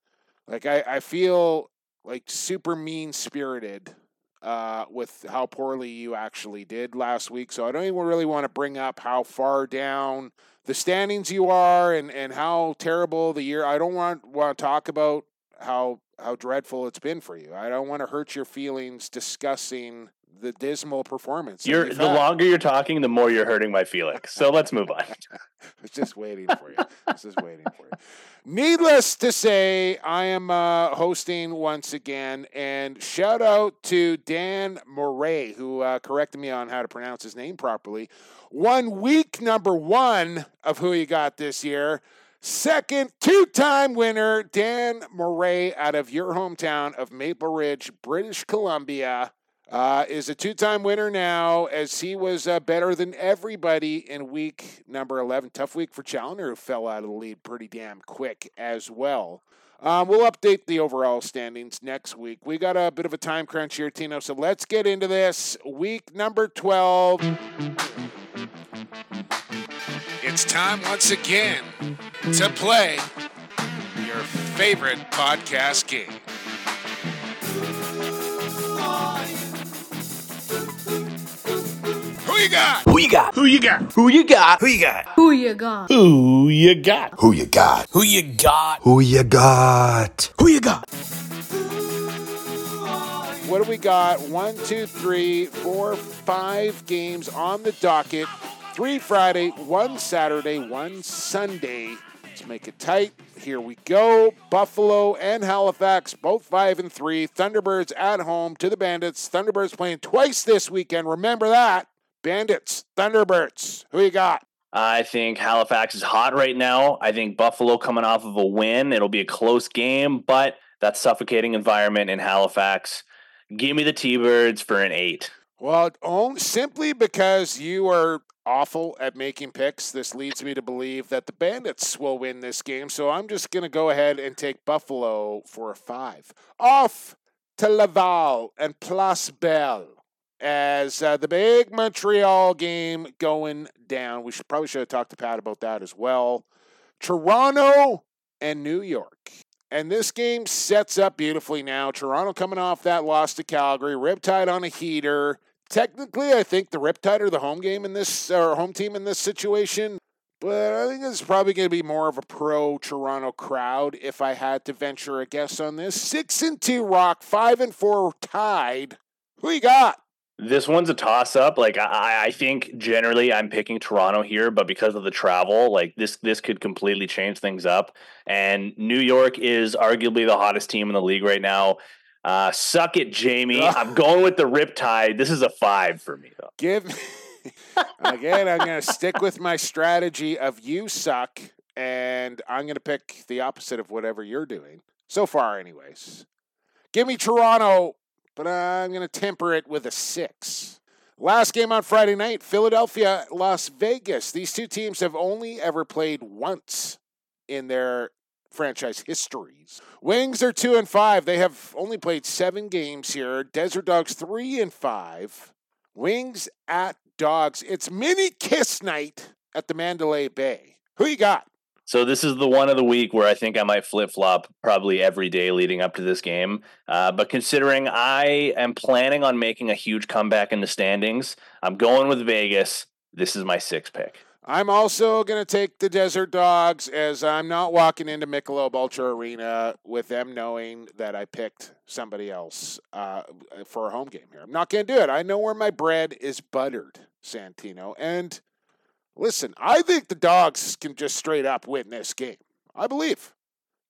like, I, I feel like super mean spirited uh, with how poorly you actually did last week. So I don't even really want to bring up how far down the standings you are and, and how terrible the year. I don't want want to talk about how how dreadful it's been for you. I don't want to hurt your feelings discussing the dismal performance. You're the longer you're talking, the more you're hurting my feelings. So let's move on. I was just waiting for you. I was just waiting for you. Needless to say, I am uh, hosting once again, and shout out to Dan Moray, who uh, corrected me on how to pronounce his name properly. One week number one of who you got this year. Second two time winner, Dan Moray out of your hometown of Maple Ridge, British Columbia. Uh, is a two time winner now as he was uh, better than everybody in week number 11. Tough week for Challenger, who fell out of the lead pretty damn quick as well. Um, we'll update the overall standings next week. We got a bit of a time crunch here, Tino, so let's get into this. Week number 12. It's time once again to play your favorite podcast game. You got? Who you got? Who you got? Who you got? Who you got? Who you got? Who you got? Who you got? Who you got? Who you got? Who you got? What do we got? One, two, three, four, five games on the docket. Three Friday, one Saturday, one Sunday. Let's make it tight. Here we go. Buffalo and Halifax, both five and three. Thunderbirds at home to the Bandits. Thunderbirds playing twice this weekend. Remember that. Bandits, Thunderbirds. Who you got? I think Halifax is hot right now. I think Buffalo coming off of a win. It'll be a close game, but that suffocating environment in Halifax. Give me the T Birds for an eight. Well, only, simply because you are awful at making picks, this leads me to believe that the Bandits will win this game. So I'm just going to go ahead and take Buffalo for a five. Off to Laval and Place Bell as uh, the big Montreal game going down. We should probably should have talked to Pat about that as well. Toronto and New York. And this game sets up beautifully now. Toronto coming off that loss to Calgary, Riptide on a heater. Technically, I think the Riptide are the home game in this or home team in this situation. But I think it's probably going to be more of a pro Toronto crowd if I had to venture a guess on this. Six and two rock, five and four tied. Who you got? This one's a toss up. Like I, I think generally I'm picking Toronto here, but because of the travel, like this this could completely change things up. And New York is arguably the hottest team in the league right now. Uh, suck it, Jamie. I'm going with the Riptide. This is a five for me, though. Give me again. I'm going to stick with my strategy of you suck, and I'm going to pick the opposite of whatever you're doing so far, anyways. Give me Toronto, but I'm going to temper it with a six. Last game on Friday night, Philadelphia, Las Vegas. These two teams have only ever played once in their franchise histories. Wings are two and five. They have only played seven games here. Desert Dogs three and five. Wings at Dogs. It's mini kiss night at the Mandalay Bay. Who you got? So this is the one of the week where I think I might flip flop probably every day leading up to this game. Uh, but considering I am planning on making a huge comeback in the standings, I'm going with Vegas. This is my six pick. I'm also going to take the Desert Dogs as I'm not walking into Michelob Ultra Arena with them knowing that I picked somebody else uh, for a home game here. I'm not going to do it. I know where my bread is buttered, Santino. And listen, I think the Dogs can just straight up win this game. I believe.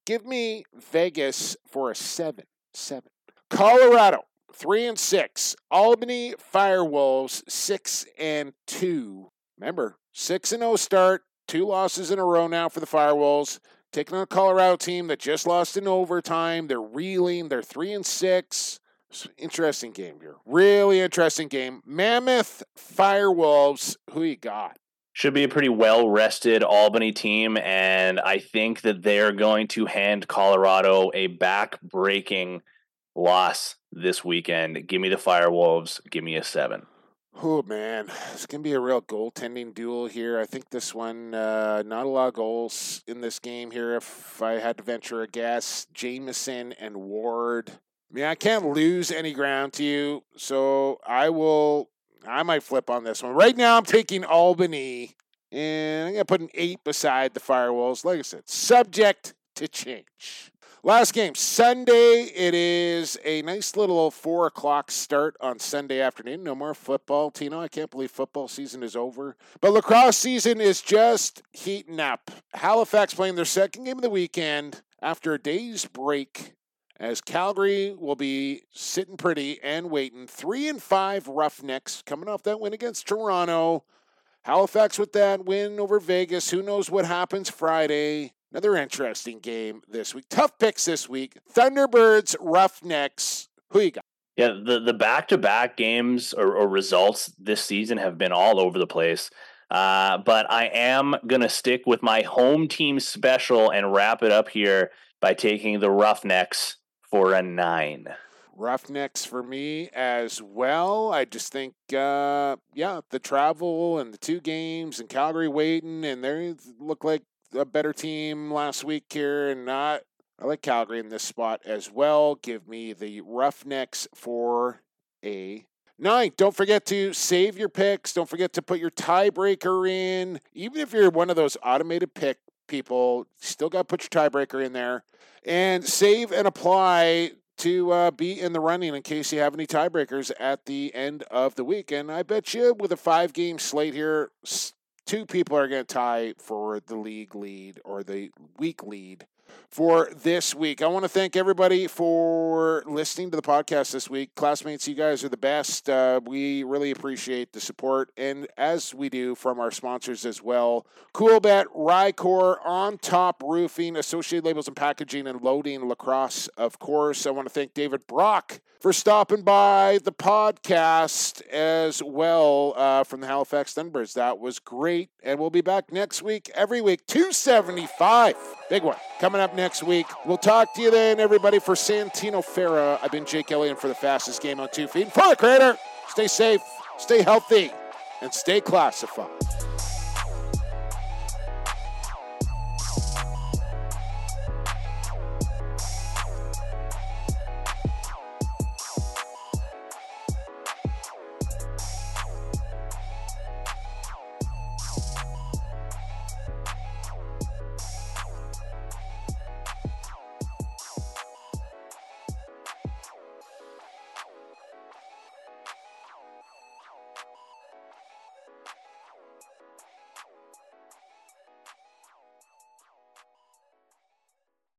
Give me Vegas for a seven. Seven. Colorado, three and six. Albany Firewolves, six and two. Remember, 6 and 0 start, two losses in a row now for the Firewolves. Taking on a Colorado team that just lost in overtime. They're reeling. They're 3 and 6. Interesting game here. Really interesting game. Mammoth Firewolves. Who you got? Should be a pretty well rested Albany team, and I think that they're going to hand Colorado a back breaking loss this weekend. Give me the Firewolves. Give me a seven. Oh man, it's gonna be a real goaltending duel here. I think this one, uh, not a lot of goals in this game here. If I had to venture a guess, Jamieson and Ward. I mean, I can't lose any ground to you, so I will. I might flip on this one. Right now, I'm taking Albany, and I'm gonna put an eight beside the Firewolves. Like I said, subject to change. Last game, Sunday. It is a nice little four o'clock start on Sunday afternoon. No more football, Tino. I can't believe football season is over. But lacrosse season is just heating up. Halifax playing their second game of the weekend after a day's break. As Calgary will be sitting pretty and waiting. Three and five Roughnecks coming off that win against Toronto. Halifax with that win over Vegas. Who knows what happens Friday? Another interesting game this week. Tough picks this week. Thunderbirds, Roughnecks. Who you got? Yeah, the the back to back games or, or, results this season have been all over the place. Uh, but I am gonna stick with my home team special and wrap it up here by taking the Roughnecks for a nine. Roughnecks for me as well. I just think, uh, yeah, the travel and the two games and Calgary waiting, and they look like a better team last week here, and not. I like Calgary in this spot as well. Give me the Roughnecks for a nine. Don't forget to save your picks. Don't forget to put your tiebreaker in. Even if you're one of those automated pick people, still got to put your tiebreaker in there and save and apply to uh, be in the running in case you have any tiebreakers at the end of the week. And I bet you with a five game slate here, two people are going to tie for the league lead or the week lead for this week. I want to thank everybody for listening to the podcast this week. Classmates, you guys are the best. Uh, we really appreciate the support, and as we do from our sponsors as well Coolbet, Rycor, On Top Roofing, Associated Labels and Packaging, and Loading Lacrosse, of course. I want to thank David Brock for stopping by the podcast as well uh, from the Halifax Thunderbirds. That was great, and we'll be back next week, every week, 275. Big one coming up next week. We'll talk to you then, everybody. For Santino Farah, I've been Jake Elliott for the fastest game on two feet. For the Crater, stay safe, stay healthy, and stay classified.